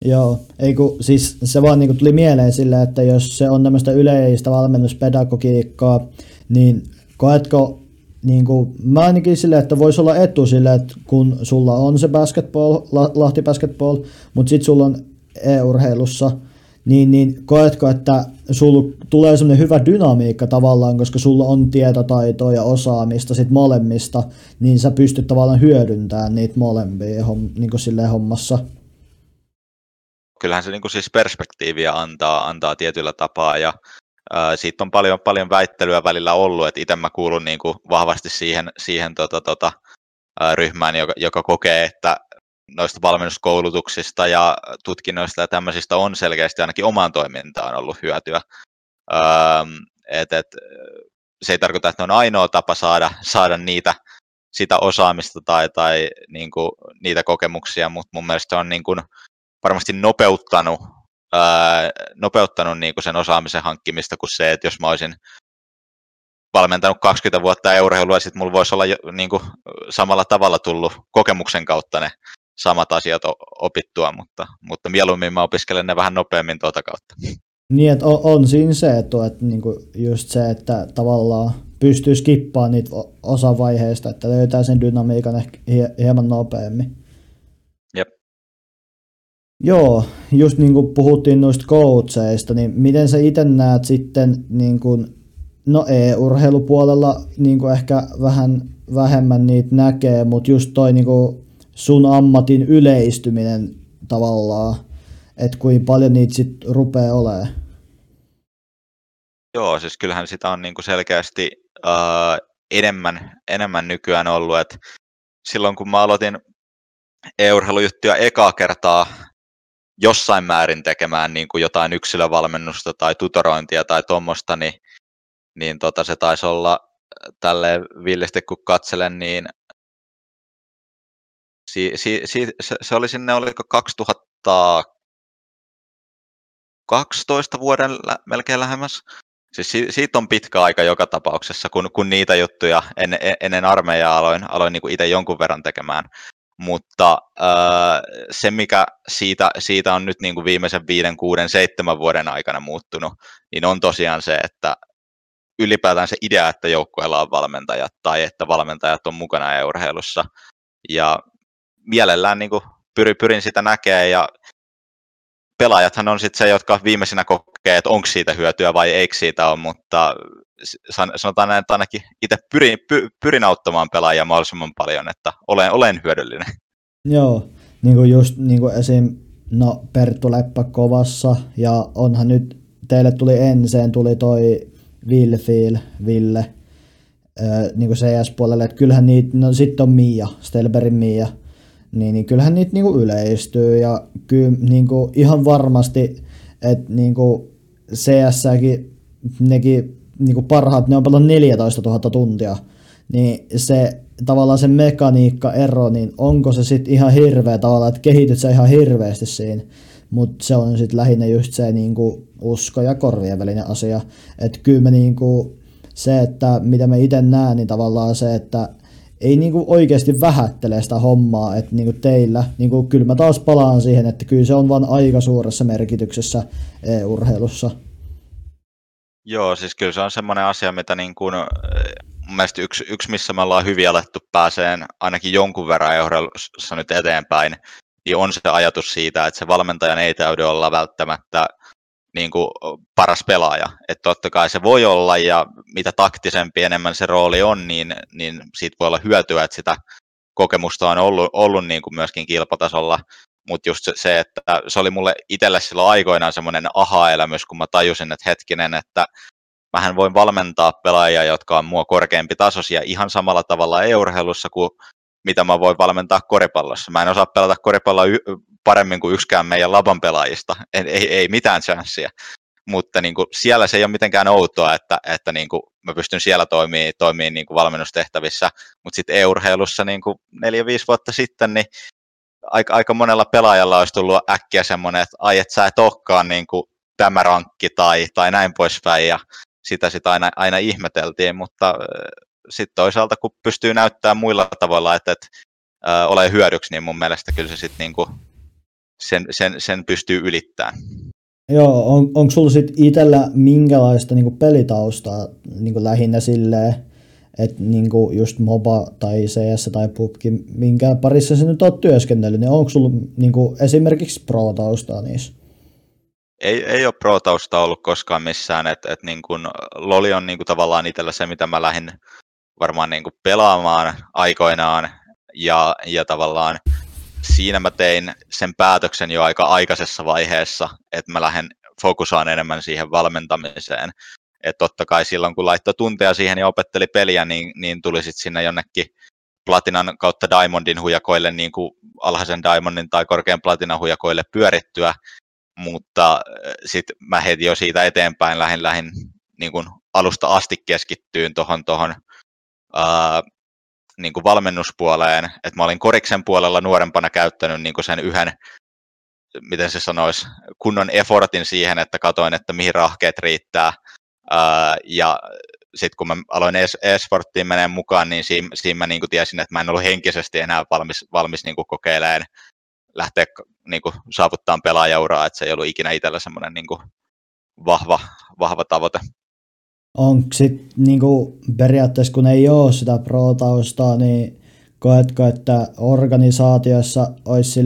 Joo, ei kun, siis se vaan niin tuli mieleen sillä, että jos se on tämmöistä yleistä valmennuspedagogiikkaa, niin koetko, niin kuin, mä ainakin silleen, että voisi olla etu sille, että kun sulla on se basketball, Lahti basketball, mutta sitten sulla on e-urheilussa, niin, niin koetko, että sulla tulee semmoinen hyvä dynamiikka tavallaan, koska sulla on tietotaitoa ja osaamista sit molemmista, niin sä pystyt tavallaan hyödyntämään niitä molempia niin kuin hommassa. Kyllähän se niin kuin siis perspektiiviä antaa, antaa tietyllä tapaa ja siitä on paljon, paljon väittelyä välillä ollut, että itse mä kuulun niin kuin vahvasti siihen, siihen tota, tota, ryhmään, joka, joka kokee, että noista valmennuskoulutuksista ja tutkinnoista ja tämmöisistä on selkeästi ainakin omaan toimintaan ollut hyötyä. et, et, se ei tarkoita, että ne on ainoa tapa saada, saada niitä, sitä osaamista tai, tai niin kuin, niitä kokemuksia, mutta mun mielestä on niin kuin, varmasti nopeuttanut ää, nopeuttanut niin kuin sen osaamisen hankkimista kuin se, että jos mä olisin valmentanut 20 vuotta euroilua, ja sitten mulla voisi olla jo, niin kuin, samalla tavalla tullut kokemuksen kautta ne samat asiat opittua, mutta, mutta mieluummin mä opiskelen ne vähän nopeammin tuota kautta. Niin, että on, on siinä se etu, että niinku just se, että tavallaan pystyy skippaamaan niitä osavaiheista, että löytää sen dynamiikan ehkä hieman nopeammin. Joo, just niin kuin puhuttiin noista coacheista, niin miten sä itse näet sitten, niin kuin, no e-urheilupuolella niin kuin ehkä vähän vähemmän niitä näkee, mutta just toi niin kuin sun ammatin yleistyminen tavallaan, että kuinka paljon niitä sitten rupeaa olemaan? Joo, siis kyllähän sitä on niin kuin selkeästi uh, enemmän, enemmän nykyään ollut, että silloin kun mä aloitin e-urheilujuttuja ekaa kertaa jossain määrin tekemään niin kuin jotain yksilövalmennusta tai tutorointia tai tuommoista, niin niin tota, se taisi olla tälle villisti kun katselen, niin si, si, si, se, se, oli sinne, oliko 2012 vuoden lä, melkein lähemmäs. Siis si, siitä on pitkä aika joka tapauksessa, kun, kun niitä juttuja en, en, ennen armeijaa aloin, aloin niin itse jonkun verran tekemään. Mutta äh, se, mikä siitä, siitä on nyt niin kuin viimeisen viiden, kuuden, seitsemän vuoden aikana muuttunut, niin on tosiaan se, että ylipäätään se idea, että joukkueella on valmentajat tai että valmentajat on mukana urheilussa. Ja mielellään niin kuin pyrin, pyrin sitä näkemään ja pelaajathan on sitten se, jotka viimeisenä kokee, että onko siitä hyötyä vai eikö siitä ole, mutta sanotaan näin, että ainakin itse pyrin, py, pyrin auttamaan pelaajia mahdollisimman paljon, että olen, olen hyödyllinen. Joo, niin kuin just niin kuin esim. No Perttu Leppä kovassa ja onhan nyt, teille tuli ensin, tuli toi Vilfiil, Ville, niin kuin CS-puolelle, että kyllähän niitä, no sitten on Mia, Stelberin Mia, niin, niin kyllähän niitä kuin yleistyy ja kyllä kuin ihan varmasti, että niin kuin CS-säkin nekin kuin parhaat, ne on paljon 14 000 tuntia, niin se tavallaan se mekaniikka ero, niin onko se sitten ihan hirveä tavallaan, että kehityt sä ihan hirveästi siinä, mutta se on sitten lähinnä just se niinku usko ja korvien välinen asia, että kyllä me niinku, se, että mitä me itse näen, niin tavallaan se, että ei niinku oikeasti vähättele sitä hommaa, että niinku teillä, niinku, kyllä mä taas palaan siihen, että kyllä se on vain aika suuressa merkityksessä urheilussa. Joo, siis kyllä se on semmoinen asia, mitä niin kuin, mun mielestä yksi, yksi, missä me ollaan hyvin alettu pääseen ainakin jonkun verran urheilussa nyt eteenpäin, niin on se ajatus siitä, että se valmentajan ei täydy olla välttämättä niin kuin paras pelaaja. Että totta kai se voi olla, ja mitä taktisempi enemmän se rooli on, niin, niin siitä voi olla hyötyä, että sitä kokemusta on ollut, ollut niin kuin myöskin kilpatasolla. Mutta just se, että se oli mulle itselle silloin aikoinaan semmoinen aha-elämys, kun mä tajusin, että hetkinen, että mähän voin valmentaa pelaajia, jotka on mua korkeampi tasoisia ihan samalla tavalla e-urheilussa kuin mitä mä voin valmentaa koripallossa. Mä en osaa pelata koripalloa paremmin kuin yksikään meidän laban pelaajista, ei, ei, ei mitään chanssia. Mutta niin kuin, siellä se ei ole mitenkään outoa, että, että niin kuin, mä pystyn siellä toimimaan, toimimaan niin kuin valmennustehtävissä, mutta sitten e-urheilussa niin kuin neljä-viisi vuotta sitten, niin aika, aika monella pelaajalla olisi tullut äkkiä semmoinen, että ai, että sä et olekaan niin kuin tämä rankki tai, tai näin poispäin, ja sitä sitä aina, aina ihmeteltiin, mutta sitten toisaalta kun pystyy näyttämään muilla tavoilla, että, että ole hyödyksi, niin mun mielestä kyllä se sitten niinku sen, sen, sen pystyy ylittämään. Joo, on, onko sulla sitten itsellä minkälaista niinku pelitaustaa niinku lähinnä silleen, että niinku just MOBA tai CS tai PUBG, minkä parissa sä nyt oot työskennellyt, niin onko sulla niinku esimerkiksi pro-taustaa niissä? Ei, ei ole pro-tausta ollut koskaan missään, että et niin kun Loli on niin kun tavallaan itsellä se, mitä mä lähdin varmaan niin kuin pelaamaan aikoinaan ja, ja tavallaan siinä mä tein sen päätöksen jo aika aikaisessa vaiheessa, että mä lähden fokusaan enemmän siihen valmentamiseen. Että totta kai silloin, kun laittoi tunteja siihen ja opetteli peliä, niin, niin tuli sitten sinne jonnekin platinan kautta diamondin hujakoille, niin kuin alhaisen diamondin tai korkean platinan hujakoille pyörittyä, mutta äh, sitten mä heti jo siitä eteenpäin lähin, lähin niin kuin alusta asti keskittyyn tuohon tohon ää, niin kuin valmennuspuoleen, että mä olin koriksen puolella nuorempana käyttänyt niin kuin sen yhden, miten se sanoisi, kunnon effortin siihen, että katoin, että mihin rahkeet riittää, ää, ja sitten kun mä aloin e-sporttiin meneen mukaan, niin siinä, siinä mä niin kuin tiesin, että mä en ollut henkisesti enää valmis, valmis niin kuin kokeilemaan lähteä niin kuin saavuttamaan pelaajauraa, että se ei ollut ikinä itsellä semmoinen niin kuin vahva, vahva tavoite onko sitten niinku, periaatteessa kun ei ole sitä pro-taustaa, niin koetko, että organisaatiossa olisi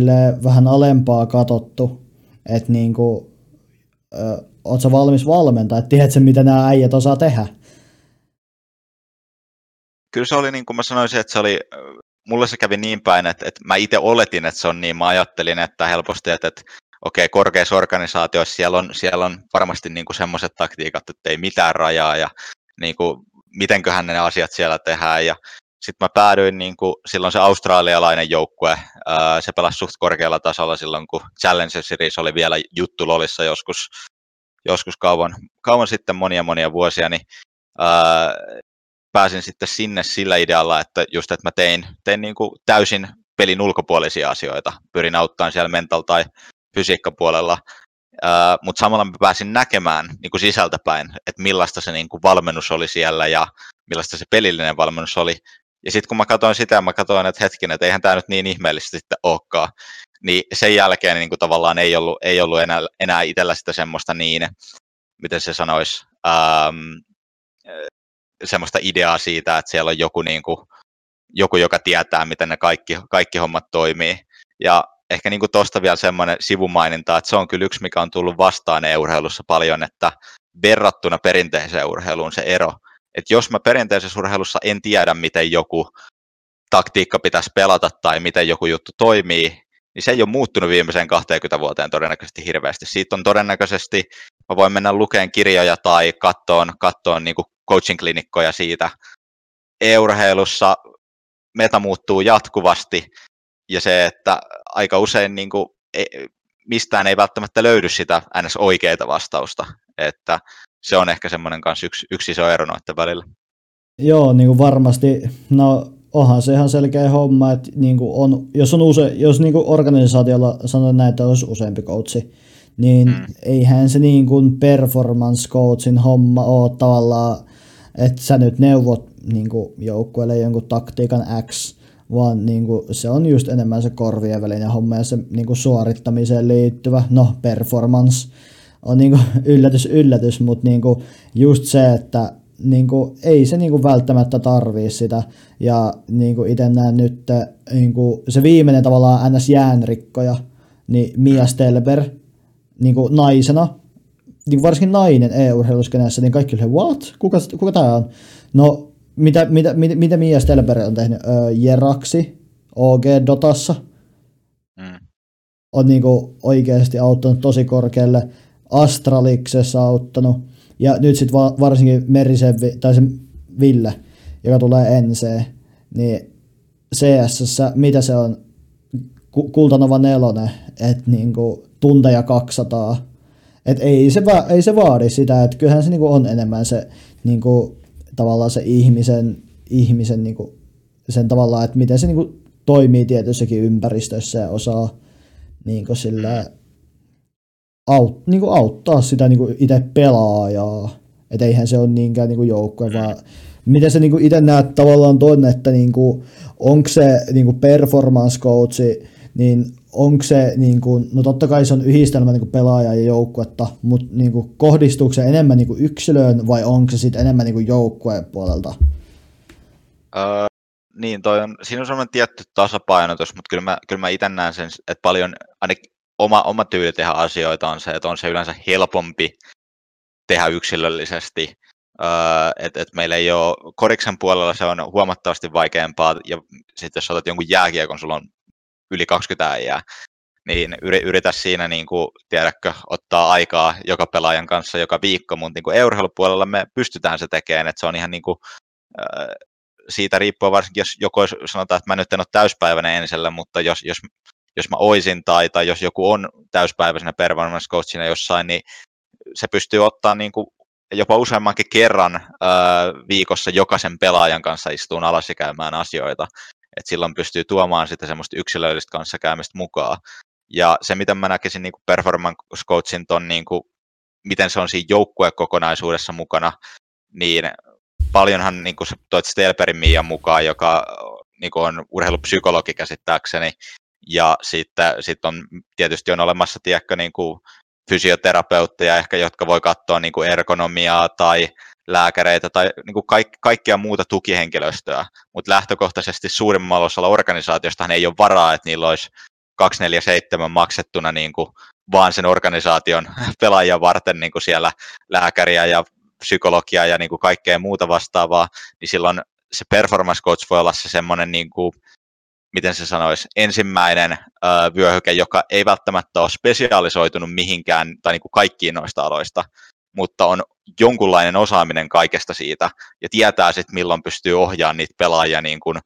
vähän alempaa katottu, että niinku, ootko valmis valmentaa, että tiedätkö mitä nämä äijät osaa tehdä? Kyllä se oli niin kuin mä sanoisin, että se oli, mulle se kävi niin päin, että, että mä itse oletin, että se on niin, mä ajattelin, että helposti, että, että okei, korkeissa organisaatioissa siellä on, siellä on varmasti niin kuin semmoiset taktiikat, että ei mitään rajaa ja niin kuin, mitenköhän ne asiat siellä tehdään. Ja sitten mä päädyin, niin kuin, silloin se australialainen joukkue, ää, se pelasi suht korkealla tasolla silloin, kun Challenger Series oli vielä juttu Lolissa joskus, joskus kauan, kauan sitten monia monia vuosia, niin pääsin sitten sinne sillä idealla, että just, että mä tein, tein niin kuin täysin pelin ulkopuolisia asioita. Pyrin auttamaan siellä mental- tai fysiikkapuolella, Uh, mutta samalla mä pääsin näkemään niin kuin sisältäpäin, että millaista se niin kuin valmennus oli siellä ja millaista se pelillinen valmennus oli. Ja sitten kun mä katsoin sitä, mä katsoin, että hetkinen, että eihän tämä nyt niin ihmeellistä sitten olekaan, niin sen jälkeen niin kuin tavallaan ei ollut, ei ollut enää, enää itsellä sitä semmoista niin, miten se sanoisi, um, semmoista ideaa siitä, että siellä on joku, niin kuin, joku joka tietää, miten ne kaikki, kaikki hommat toimii. Ja ehkä niin tuosta vielä semmoinen sivumaininta, että se on kyllä yksi, mikä on tullut vastaan urheilussa paljon, että verrattuna perinteiseen urheiluun se ero, että jos mä perinteisessä urheilussa en tiedä, miten joku taktiikka pitäisi pelata tai miten joku juttu toimii, niin se ei ole muuttunut viimeiseen 20 vuoteen todennäköisesti hirveästi. Siitä on todennäköisesti, mä voin mennä lukeen kirjoja tai kattoon, kattoon niin coaching-klinikkoja siitä. E-urheilussa meta muuttuu jatkuvasti ja se, että aika usein niin kuin, mistään ei välttämättä löydy sitä ns. oikeaa vastausta, että se on ehkä semmoinen kanssa yksi, yksi iso ero noiden välillä. Joo, niin kuin varmasti, no onhan se ihan selkeä homma, että niin kuin on, jos, on use, jos niin kuin organisaatiolla sanotaan näin, että olisi useampi coachi, niin mm. eihän se niin kuin performance coachin homma ole tavallaan, että sä nyt neuvot niin kuin joukkueelle jonkun taktiikan X, vaan niin kuin, se on just enemmän se korvien välinen homma ja se niin kuin suorittamiseen liittyvä, no performance on niin kuin, yllätys yllätys, mutta niin kuin, just se, että niin kuin, ei se niin kuin, välttämättä tarvii sitä ja niin kuin itse näen nyt niin kuin, se viimeinen tavallaan ns. jäänrikkoja, niin Mia Stelber niin kuin, naisena, niin kuin varsinkin nainen e-urheiluskeneessä, niin kaikki oli, what? Kuka, kuka tämä on? No mitä, mitä, mitä, mitä Mia Stelberg on tehnyt? Öö, Jeraksi, OG Dotassa. Mm. On niinku oikeasti auttanut tosi korkealle. Astraliksessa auttanut. Ja nyt sitten va- varsinkin Merisen, tai se Ville, joka tulee NC, niin CS, mitä se on? Kultanova nelonen, että niinku tunteja 200. Et ei se, va- ei se vaadi sitä, että kyllähän se niinku on enemmän se niinku tavallaan se ihmisen, ihmisen niin kuin, sen tavallaan, että miten se niin kuin, toimii tietyssäkin ympäristössä ja osaa niin kuin, sillä, aut, niin kuin, auttaa sitä niin kuin, itse pelaajaa. Että eihän se ole niinkään niin joukkue, vaan miten se niin itse näet tavallaan tuonne, että niin onko se niin performance coachi, niin onko se, niin kuin, no totta kai se on yhdistelmä niin kuin pelaaja ja joukkuetta, mutta niin kuin, kohdistuuko se enemmän niin kuin yksilöön vai onko se sitten enemmän niin kuin joukkueen puolelta? Öö, niin, toi on, siinä on sellainen tietty tasapainotus, mutta kyllä mä, kyllä mä itse näen sen, että paljon, ainakin oma, oma tyyli tehdä asioita on se, että on se yleensä helpompi tehdä yksilöllisesti. Öö, että et meillä ei ole, koriksen puolella se on huomattavasti vaikeampaa, ja sitten jos otat jonkun jääkiekon, sulla on yli 20 äijää, niin yritä siinä, niin kuin, tiedätkö, ottaa aikaa joka pelaajan kanssa joka viikko, mutta niin euroheilupuolella me pystytään se tekemään, että se on ihan niin kuin, äh, siitä riippuu varsinkin, jos joko sanotaan, että mä nyt en ole täyspäiväinen ensellä, mutta jos, jos, jos mä oisin tai, tai jos joku on täyspäiväisenä performance coachina jossain, niin se pystyy ottaa niin kuin jopa useammankin kerran äh, viikossa jokaisen pelaajan kanssa istuun alas ja käymään asioita että silloin pystyy tuomaan sitä semmoista yksilöllistä kanssakäymistä mukaan. Ja se, mitä mä näkisin niin kuin performance coachin ton, niin kuin, miten se on siinä joukkuekokonaisuudessa mukana, niin paljonhan niin kuin toit Stelperin Mian mukaan, joka niin kuin on urheilupsykologi käsittääkseni, ja sitten sit on tietysti on olemassa tiedätkö, niin kuin fysioterapeutteja ehkä, jotka voi katsoa niin kuin ergonomiaa tai lääkäreitä tai niin kuin kaik, kaikkea muuta tukihenkilöstöä, mutta lähtökohtaisesti suurimmalla osalla organisaatiosta ei ole varaa, että niillä olisi 247 maksettuna niin kuin vaan sen organisaation pelaajia varten niin kuin siellä lääkäriä ja psykologia ja niin kuin kaikkea muuta vastaavaa, niin silloin se performance coach voi olla se semmoinen, niin miten se sanoisi, ensimmäinen ö, vyöhyke, joka ei välttämättä ole spesialisoitunut mihinkään tai niin kuin kaikkiin noista aloista, mutta on jonkunlainen osaaminen kaikesta siitä ja tietää sitten milloin pystyy ohjaamaan niitä pelaajia niin kuin,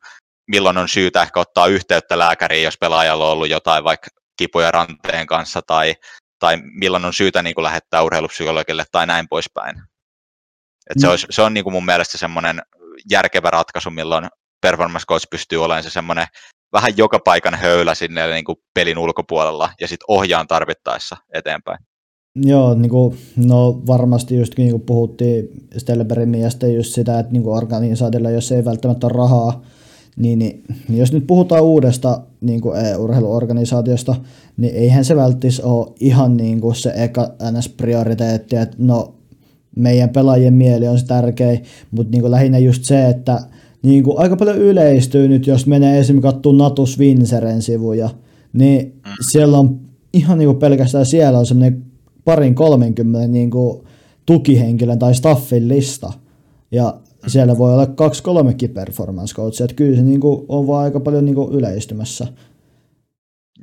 milloin on syytä ehkä ottaa yhteyttä lääkäriin, jos pelaajalla on ollut jotain vaikka kipuja ranteen kanssa tai, tai milloin on syytä niin kuin lähettää urheilupsykologille tai näin poispäin. Et se, olisi, se on niin kuin mun mielestä semmoinen järkevä ratkaisu, milloin performance coach pystyy olemaan se semmoinen vähän joka paikan höylä sinne niin kuin pelin ulkopuolella ja sitten ohjaan tarvittaessa eteenpäin. Joo, niin kuin, no varmasti just niin kuin puhuttiin Stelberin miestä just sitä, että niin kuin organisaatiolla, jos ei välttämättä ole rahaa, niin, niin, niin jos nyt puhutaan uudesta niin kuin urheiluorganisaatiosta, niin eihän se välttis ole ihan niin kuin se eka NS-prioriteetti, että no meidän pelaajien mieli on se tärkein, mutta niin kuin lähinnä just se, että niin kuin aika paljon yleistyy nyt, jos menee esimerkiksi katsomaan Natus Vinseren sivuja, niin mm. siellä on ihan niin kuin pelkästään siellä on semmoinen parin 30 niin kuin tukihenkilön tai staffin lista. Ja siellä voi olla kaksi kolmekin performance coachia, että kyllä se niin kuin on vaan aika paljon niin kuin yleistymässä.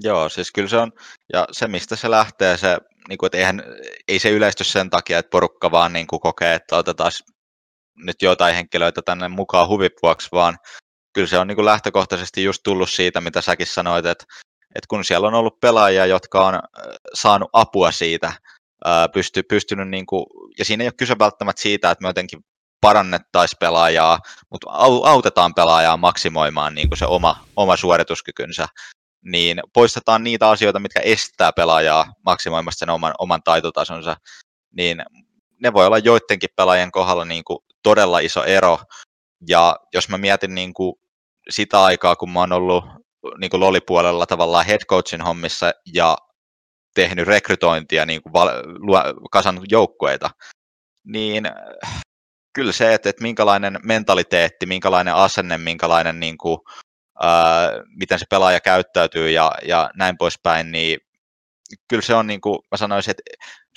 Joo, siis kyllä se on, ja se mistä se lähtee, se, niin kuin, että eihän, ei se yleisty sen takia, että porukka vaan niin kuin kokee, että otetaan nyt jotain henkilöitä tänne mukaan huvipuaksi, vaan kyllä se on niin kuin lähtökohtaisesti just tullut siitä, mitä säkin sanoit, että, että kun siellä on ollut pelaajia, jotka on saanut apua siitä, pysty, pystynyt, niin kuin, ja siinä ei ole kyse välttämättä siitä, että me jotenkin parannettaisiin pelaajaa, mutta autetaan pelaajaa maksimoimaan niin kuin se oma, oma suorituskykynsä, niin poistetaan niitä asioita, mitkä estää pelaajaa maksimoimasta sen oman, oman taitotasonsa, niin ne voi olla joidenkin pelaajien kohdalla niin kuin todella iso ero. Ja jos mä mietin niin kuin sitä aikaa, kun mä oon ollut niin kuin lolipuolella tavallaan head coachin hommissa ja tehnyt rekrytointia, niin kuin kasannut joukkueita, niin kyllä se, että, että minkälainen mentaliteetti, minkälainen asenne, minkälainen niin kuin, ää, miten se pelaaja käyttäytyy ja, ja näin poispäin, niin kyllä se on niin kuin mä sanoisin, että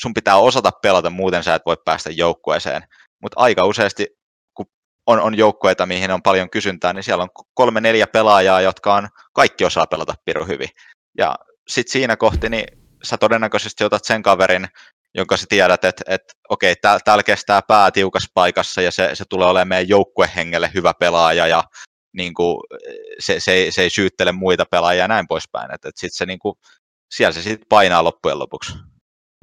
sun pitää osata pelata, muuten sä et voi päästä joukkueeseen. Mutta aika useasti, kun on, on joukkueita, mihin on paljon kysyntää, niin siellä on kolme neljä pelaajaa, jotka on, kaikki osaa pelata piru hyvin. Ja sitten siinä kohti, niin sä todennäköisesti otat sen kaverin, jonka sä tiedät, että, että okei, täällä tääl kestää pää tiukassa paikassa ja se, se tulee olemaan meidän joukkuehengelle hyvä pelaaja ja niin kuin, se, se, ei, se ei syyttele muita pelaajia ja näin poispäin. Että, että sit se, niin kuin, siellä se sitten painaa loppujen lopuksi.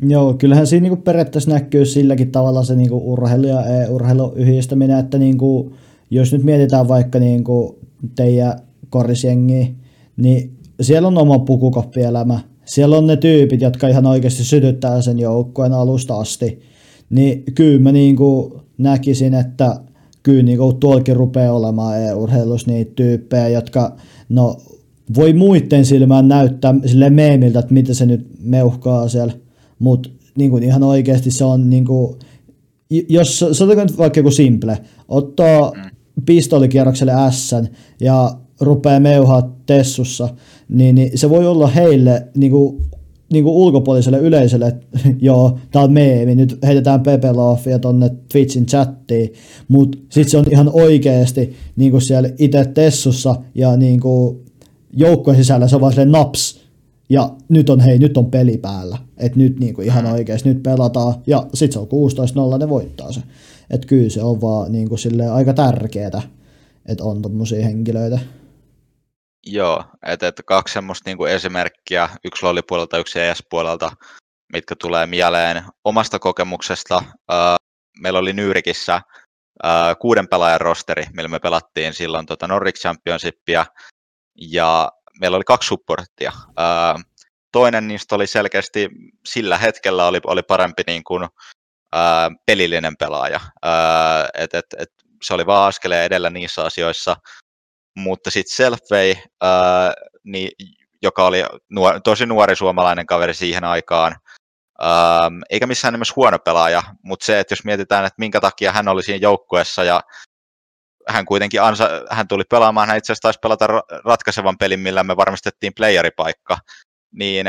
Joo, kyllähän siinä niinku periaatteessa näkyy silläkin tavalla se niinku urheilu ja e-urheilu yhdistäminen, että niinku, jos nyt mietitään vaikka niinku teidän korisjengi, niin siellä on oma pukukoppielämä. Siellä on ne tyypit, jotka ihan oikeasti sytyttää sen joukkueen alusta asti. Niin kyllä mä niinku näkisin, että kyllä niinku tuolkin rupeaa olemaan e-urheilussa niitä tyyppejä, jotka no, voi muiden silmään näyttää sille meemiltä, että mitä se nyt meuhkaa siellä mutta niin kuin ihan oikeasti se on, niin kuin, jos sanotaan nyt vaikka joku simple, ottaa mm. pistolikierrokselle S ja rupeaa meuhaa tessussa, niin, niin se voi olla heille niin kuin, niin kuin ulkopuoliselle yleisölle, että joo, tää on meemi, nyt heitetään Pepe Loffia tonne Twitchin chattiin, mutta sitten se on ihan oikeasti niin kuin siellä itse tessussa ja niin kuin joukkueen sisällä se on vaan naps, ja nyt on, hei, nyt on peli päällä. Että nyt niinku ihan oikeasti, nyt pelataan. Ja sit se on 16-0, ne voittaa se. Että kyllä se on vaan niinku aika tärkeää, että on tommosia henkilöitä. Joo, että et kaksi semmoista niinku esimerkkiä, yksi lollipuolelta, yksi ES-puolelta, mitkä tulee mieleen omasta kokemuksesta. Uh, meillä oli Nyyrikissä kuuden pelaajan rosteri, millä me pelattiin silloin tota Nordic Championshipia, ja meillä oli kaksi supporttia. Toinen niistä oli selkeästi sillä hetkellä oli, oli parempi niin kuin, ää, pelillinen pelaaja. Ää, et, et, et, se oli vaan askeleen edellä niissä asioissa. Mutta sitten Selfway, ää, niin, joka oli nuor, tosi nuori suomalainen kaveri siihen aikaan, Ähm, eikä missään nimessä huono pelaaja, mutta se, että jos mietitään, että minkä takia hän oli siinä joukkueessa ja hän kuitenkin ansa, hän tuli pelaamaan, hän itse asiassa taisi pelata ratkaisevan pelin, millä me varmistettiin playeripaikka, niin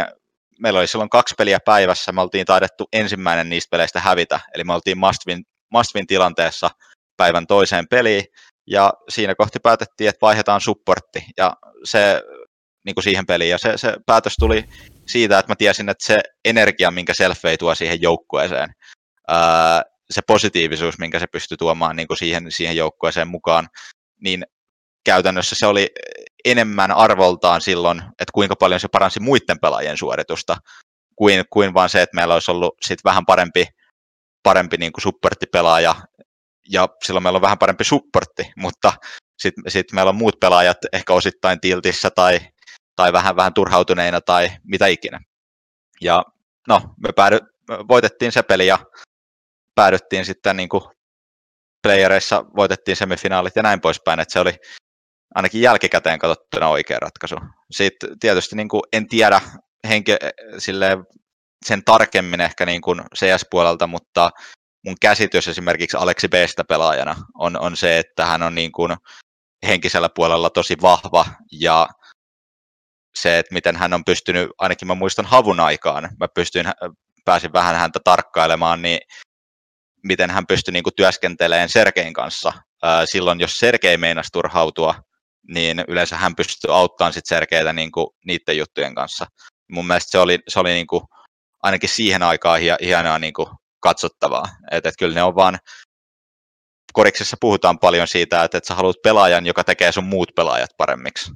meillä oli silloin kaksi peliä päivässä, me oltiin taidettu ensimmäinen niistä peleistä hävitä, eli me oltiin must win, must win tilanteessa päivän toiseen peliin, ja siinä kohti päätettiin, että vaihdetaan supportti, ja se niin kuin siihen peliin, ja se, se päätös tuli siitä, että mä tiesin, että se energia, minkä Selfie tuo siihen joukkueeseen, ää, se positiivisuus, minkä se pystyi tuomaan niin kuin siihen, siihen joukkueeseen mukaan, niin käytännössä se oli enemmän arvoltaan silloin, että kuinka paljon se paransi muiden pelaajien suoritusta, kuin, kuin vaan se, että meillä olisi ollut sit vähän parempi, parempi niin kuin supporttipelaaja ja silloin meillä on vähän parempi supportti, mutta sitten sit meillä on muut pelaajat ehkä osittain tiltissä tai, tai vähän, vähän turhautuneina tai mitä ikinä. Ja no, me päädy, voitettiin se peli ja päädyttiin sitten niin playereissa, voitettiin semifinaalit ja näin poispäin, että se oli ainakin jälkikäteen katsottuna oikea ratkaisu. Sitten tietysti niin kuin en tiedä henke, silleen, sen tarkemmin ehkä niin kuin CS-puolelta, mutta mun käsitys esimerkiksi Aleksi Bstä pelaajana on, on se, että hän on niin kuin henkisellä puolella tosi vahva ja se, että miten hän on pystynyt, ainakin mä muistan havun aikaan, mä pystyin, pääsin vähän häntä tarkkailemaan, niin miten hän pystyi niin kuin työskentelemään Sergein kanssa. silloin, jos Sergei meinasi turhautua, niin yleensä hän pystyy auttamaan sit Sergeitä niin kuin niiden juttujen kanssa. Mun mielestä se oli, se oli niin kuin, ainakin siihen aikaan hienoa niin kuin katsottavaa. Että et kyllä ne on vaan, koriksessa puhutaan paljon siitä, että, että sä haluat pelaajan, joka tekee sun muut pelaajat paremmiksi.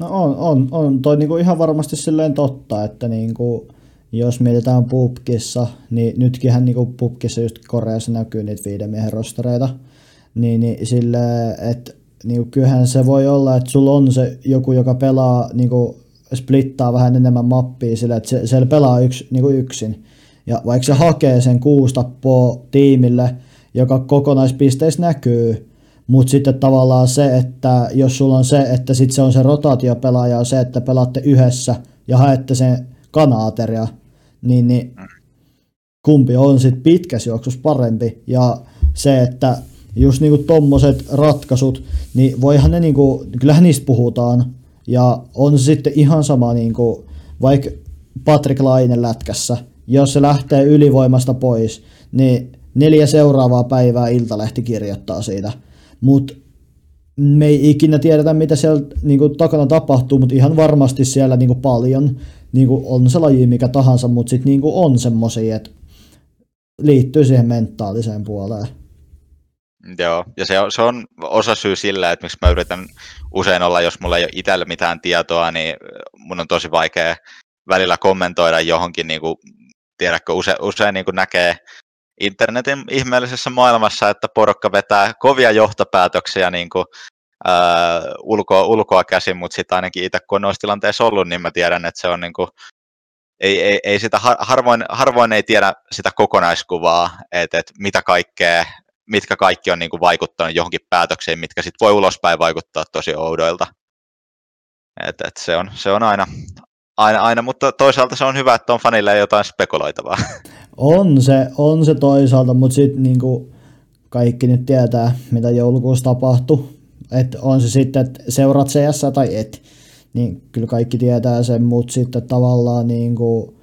No on, on, on toi niinku ihan varmasti silleen totta, että niinku, jos mietitään pubkissa, niin nytkinhän niinku pubkissa just Koreassa näkyy niitä viiden miehen rostereita, niin, niin sille, että niinku, kyllähän se voi olla, että sulla on se joku, joka pelaa, niinku, splittaa vähän enemmän mappia sille, että se, siellä pelaa yks, niinku yksin, ja vaikka se hakee sen kuusi tappoa tiimille, joka kokonaispisteissä näkyy, mutta sitten tavallaan se, että jos sulla on se, että sitten se on se rotaatiopelaaja on se, että pelaatte yhdessä ja haette sen kanaateria, niin, niin kumpi on sitten pitkässä juoksussa parempi. Ja se, että just niinku tommoset ratkaisut, niin voihan ne niinku, kyllähän niistä puhutaan, ja on sitten ihan sama niinku, vaikka Patrick Laine lätkässä, jos se lähtee ylivoimasta pois, niin neljä seuraavaa päivää Iltalehti kirjoittaa siitä. Mutta me ei ikinä tiedetä, mitä siellä niinku, takana tapahtuu, mutta ihan varmasti siellä niinku, paljon niinku, on se laji mikä tahansa, mutta sitten niinku, on semmoisia, että liittyy siihen mentaaliseen puoleen. Joo, ja se on, se on osa syy sillä, että miksi mä yritän usein olla, jos mulla ei ole itsellä mitään tietoa, niin mun on tosi vaikea välillä kommentoida johonkin niin kuin tiedätkö, use, usein niin näkee internetin ihmeellisessä maailmassa, että porukka vetää kovia johtopäätöksiä niin kuin, ää, ulkoa, ulkoa käsin, mutta sitten ainakin itse kun on noissa tilanteissa ollut, niin mä tiedän, että se on niin kuin, ei, ei, ei sitä, harvoin, harvoin ei tiedä sitä kokonaiskuvaa, että, että mitä kaikkea, mitkä kaikki on niin kuin vaikuttanut johonkin päätökseen, mitkä sitten voi ulospäin vaikuttaa tosi oudoilta. Et, et se, on, se on aina, aina, aina, mutta toisaalta se on hyvä, että on fanille jotain spekuloitavaa. On se, on se toisaalta, mutta sitten niinku kaikki nyt tietää, mitä joulukuussa tapahtui. Että on se sitten, että seuraat CS tai et. Niin kyllä kaikki tietää sen, mutta sitten tavallaan niinku,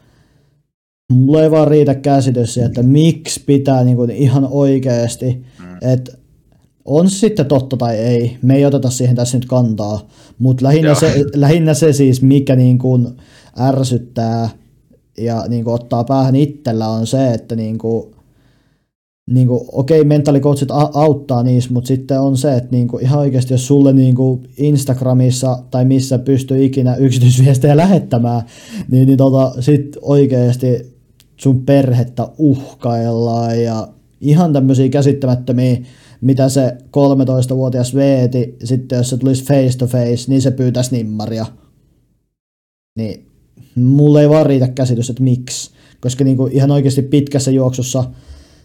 mulla ei vaan riitä käsitys että miksi pitää niinku ihan oikeasti, mm. että on sitten totta tai ei, me ei oteta siihen tässä nyt kantaa, mutta lähinnä, se, lähinnä se siis, mikä niin kuin ärsyttää ja niin kuin ottaa päähän itsellä on se, että niin kuin, niin kuin, okei, mentaalikoutsit auttaa niissä, mutta sitten on se, että niin kuin, ihan oikeasti, jos sulle niin kuin Instagramissa tai missä pystyy ikinä yksityisviestejä lähettämään, niin, niin tota, sitten oikeasti sun perhettä uhkaillaan ja ihan tämmöisiä käsittämättömiä mitä se 13-vuotias veeti, sitten jos se tulisi face to face, niin se pyytäisi nimmaria. Niin mulle ei vaan riitä käsitys, että miksi. Koska niin kuin ihan oikeasti pitkässä juoksussa,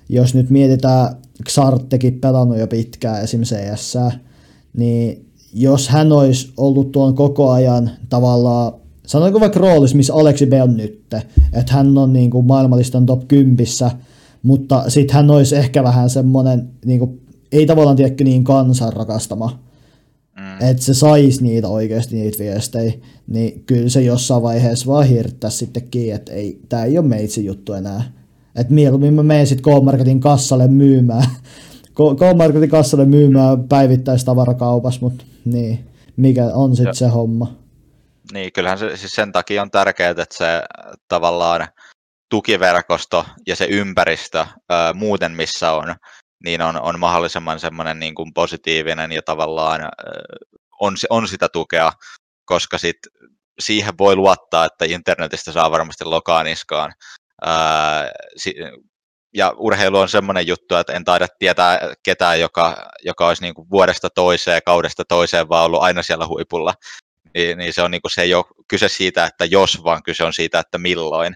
jos nyt mietitään, Xartekin pelannut jo pitkään esim. CS, niin jos hän olisi ollut tuon koko ajan tavallaan, sanoinko vaikka roolissa, missä Aleksi B on nyt, että hän on niin kuin maailmanlistan top 10, mutta sitten hän olisi ehkä vähän semmoinen niin kuin ei tavallaan tiedä niin kansan rakastama, mm. että se saisi niitä oikeasti niitä viestejä, niin kyllä se jossain vaiheessa vaan hirttäisi sittenkin, että ei, tämä ei ole meitsi juttu enää. Että mieluummin mä menen sitten K-Marketin kassalle myymään, K-Marketin kassalle myymään päivittäistavarakaupassa, mutta niin, mikä on sitten se homma. Niin, kyllähän se siis sen takia on tärkeää, että se tavallaan tukiverkosto ja se ympäristö ää, muuten, missä on, niin on, on mahdollisimman semmoinen niin kuin positiivinen ja tavallaan on, on sitä tukea, koska sit siihen voi luottaa, että internetistä saa varmasti lokaa niskaan. Ää, si, ja urheilu on semmoinen juttu, että en taida tietää ketään, joka, joka olisi niin kuin vuodesta toiseen, kaudesta toiseen, vaan ollut aina siellä huipulla. Niin, niin se, on niin kuin, se ei ole kyse siitä, että jos, vaan kyse on siitä, että milloin.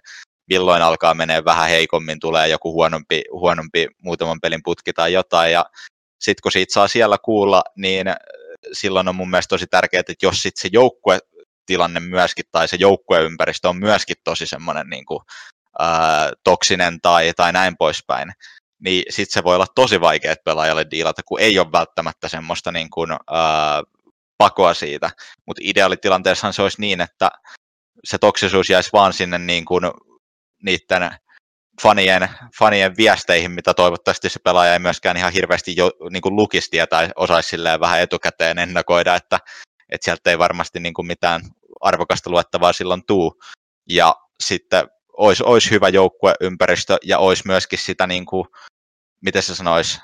Milloin alkaa menee vähän heikommin, tulee joku huonompi, huonompi muutaman pelin putki tai jotain, ja sitten kun siitä saa siellä kuulla, niin silloin on mun mielestä tosi tärkeää, että jos sitten se joukkuetilanne myöskin, tai se joukkueympäristö on myöskin tosi semmoinen niin kuin, ää, toksinen tai, tai näin poispäin, niin sitten se voi olla tosi vaikea pelaajalle diilata, kun ei ole välttämättä semmoista niin kuin, ää, pakoa siitä. Mutta ideaalitilanteessahan se olisi niin, että se toksisuus jäisi vaan sinne niin kuin niiden fanien, fanien viesteihin, mitä toivottavasti se pelaaja ei myöskään ihan hirveästi jo, niin kuin lukisi tai osaisi vähän etukäteen ennakoida, että, että sieltä ei varmasti niin kuin mitään arvokasta luettavaa silloin tuu. Ja sitten olisi, olisi hyvä joukkueympäristö ja olisi myöskin sitä, niin kuin, miten se sanoisi,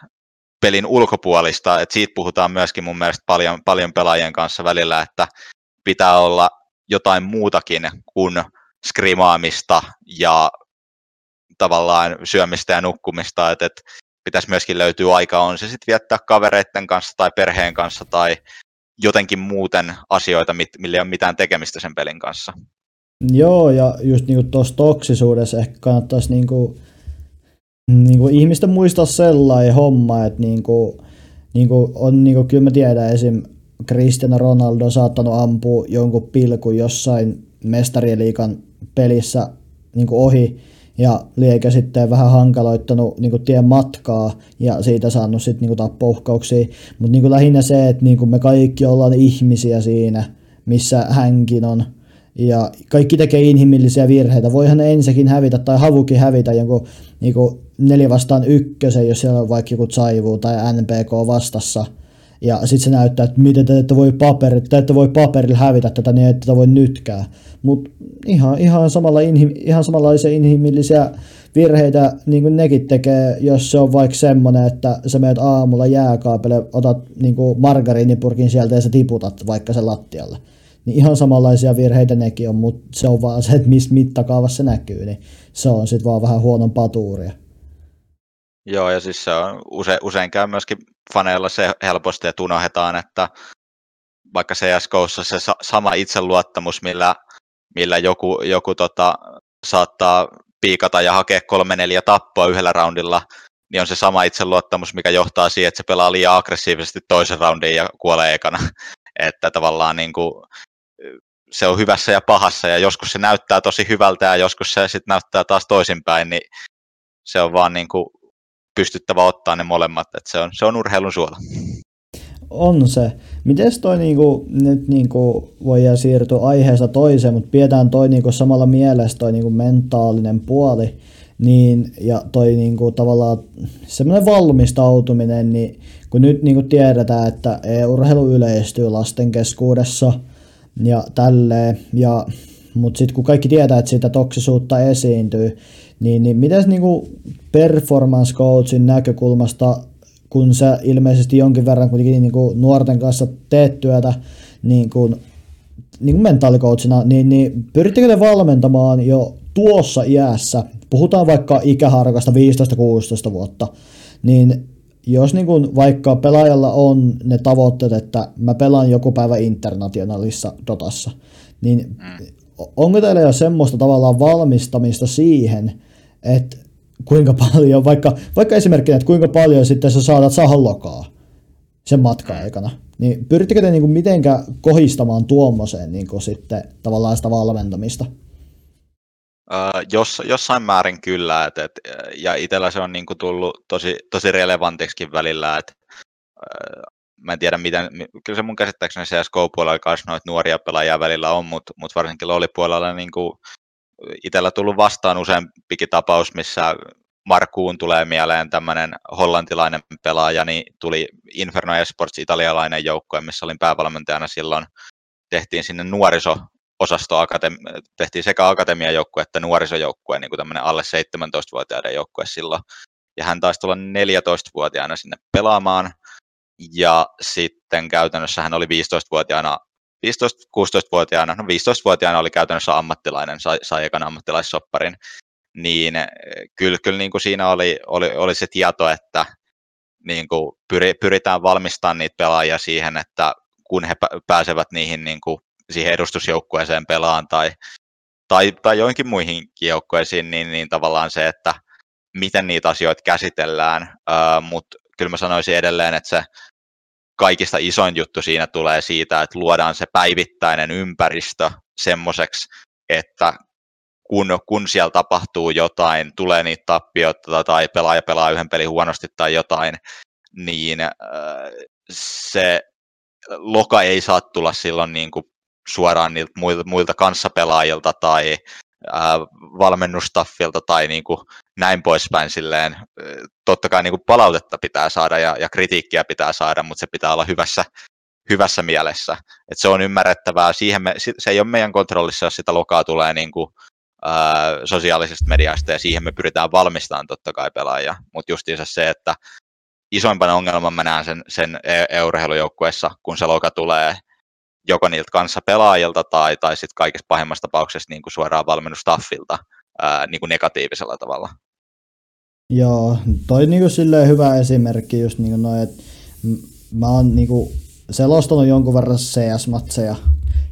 pelin ulkopuolista, että siitä puhutaan myöskin mun mielestä paljon, paljon pelaajien kanssa välillä, että pitää olla jotain muutakin kuin skrimaamista ja tavallaan syömistä ja nukkumista, että, että pitäisi myöskin löytyä aika, on se sitten viettää kavereiden kanssa tai perheen kanssa tai jotenkin muuten asioita, millä ei ole mitään tekemistä sen pelin kanssa. Joo, ja just niinku tuossa toksisuudessa ehkä kannattaisi niinku, niinku ihmisten muistaa sellainen homma, että niinku, niinku on niinku, kyllä mä tiedän esim. Cristiano Ronaldo on saattanut ampua jonkun pilkun jossain mestariliikan pelissä niinku ohi, ja lieke sitten vähän hankaloittanut niin kuin tien matkaa ja siitä saanut sitten niin kuin tappouhkauksia. Mutta niin lähinnä se, että niin kuin me kaikki ollaan ihmisiä siinä, missä hänkin on. Ja kaikki tekee inhimillisiä virheitä. Voihan ne ensikin hävitä tai havukin hävitä jonkun niin kuin neljä vastaan ykkösen, jos siellä on vaikka joku Saivu tai NPK vastassa. Ja sitten se näyttää, että miten te ette voi, paperi, te ette voi paperilla hävitä tätä, niin ette voi nytkään. Mutta ihan, ihan, samalla inhi, ihan samanlaisia inhimillisiä virheitä niin kuin nekin tekee, jos se on vaikka semmoinen, että sä menet aamulla jääkaapelle, otat niin kuin margariinipurkin sieltä ja sä tiputat vaikka se lattialle. Niin ihan samanlaisia virheitä nekin on, mutta se on vaan se, että missä mittakaavassa se näkyy, niin se on sitten vaan vähän huonon patuuria. Joo, ja siis se on use, usein käy myöskin faneilla se helposti, että unohdetaan, että vaikka CSGOssa se sama itseluottamus, millä millä joku, joku tota, saattaa piikata ja hakea kolme neljä tappoa yhdellä roundilla, niin on se sama itseluottamus, mikä johtaa siihen, että se pelaa liian aggressiivisesti toisen roundin ja kuolee ekana. Että tavallaan niin kuin, se on hyvässä ja pahassa, ja joskus se näyttää tosi hyvältä, ja joskus se sitten näyttää taas toisinpäin, niin se on vaan niin kuin pystyttävä ottaa ne molemmat, että se on, se on urheilun suola on se. Miten toi niinku, nyt niinku voidaan siirtyä aiheesta toiseen, mutta pidetään toi niinku samalla mielessä toi niinku mentaalinen puoli, niin, ja toi niinku tavallaan semmoinen valmistautuminen, niin kun nyt niinku tiedetään, että urheilu yleistyy lasten keskuudessa ja tälleen, ja, mutta sitten kun kaikki tietää, että sitä toksisuutta esiintyy, niin, niin miten niinku performance coachin näkökulmasta kun sä ilmeisesti jonkin verran kuitenkin niin kuin nuorten kanssa teet työtä niin kuin, niin kuin mentaalikoutsina, niin, niin pyrittekö te valmentamaan jo tuossa iässä, puhutaan vaikka ikäharkasta 15-16 vuotta, niin jos niin kuin vaikka pelaajalla on ne tavoitteet, että mä pelaan joku päivä internationalissa Dotassa, niin mm. Onko teillä jo semmoista tavallaan valmistamista siihen, että kuinka paljon, vaikka, vaikka esimerkkinä, että kuinka paljon sitten sä saatat saada lokaa sen matkan aikana, niin pyrittekö te niin mitenkä kohistamaan tuommoiseen niin sitten tavallaan sitä valmentamista? Jos, jossain määrin kyllä, et, et, ja itsellä se on niin kuin tullut tosi, tosi relevantiksi välillä, että mä en tiedä miten, kyllä se mun käsittääkseni CSGO-puolella kanssa noita nuoria pelaajia välillä on, mutta mut varsinkin LoL-puolella niin kuin itsellä tullut vastaan useampikin tapaus, missä Markuun tulee mieleen tämmöinen hollantilainen pelaaja, niin tuli Inferno Esports italialainen joukkue, missä olin päävalmentajana silloin. Tehtiin sinne nuoriso osasto tehtiin sekä akatemiajoukkue että nuorisojoukkue, niin kuin tämmöinen alle 17-vuotiaiden joukkue silloin. Ja hän taisi tulla 14-vuotiaana sinne pelaamaan, ja sitten käytännössä hän oli 15-vuotiaana 15-16-vuotiaana, no 15-vuotiaana oli käytännössä ammattilainen, sai, sai ekan ammattilaissopparin. niin kyllä, kyllä niin kuin siinä oli, oli, oli se tieto, että niin kuin pyri, pyritään valmistamaan niitä pelaajia siihen, että kun he pääsevät niihin niin kuin, siihen edustusjoukkueeseen pelaan tai, tai, tai joinkin muihin joukkueisiin, niin, niin tavallaan se, että miten niitä asioita käsitellään, mutta kyllä mä sanoisin edelleen, että se kaikista isoin juttu siinä tulee siitä, että luodaan se päivittäinen ympäristö semmoiseksi, että kun, kun siellä tapahtuu jotain, tulee niitä tappioita tai pelaaja pelaa yhden pelin huonosti tai jotain, niin äh, se loka ei saa tulla silloin niin kuin suoraan niiltä muilta, muilta kanssapelaajilta tai äh, valmennustaffilta tai niin kuin näin poispäin silleen. Totta kai niin kuin palautetta pitää saada ja, ja kritiikkiä pitää saada, mutta se pitää olla hyvässä, hyvässä mielessä. Et se on ymmärrettävää. Siihen me, se ei ole meidän kontrollissa, jos sitä lokaa tulee niin kuin, ää, sosiaalisesta mediasta ja siihen me pyritään valmistamaan totta kai pelaajia. Mutta justiinsa se, että isoimpana ongelman mä näen sen, sen euroheilujoukkueessa, kun se loka tulee joko niiltä kanssa pelaajilta tai, tai sitten kaikessa pahimmassa tapauksessa niin kuin suoraan valmennustaffilta ää, niin kuin negatiivisella tavalla. Joo, toi niinku silleen hyvä esimerkki just niinku noin, että mä oon niinku selostanut jonkun verran CS-matseja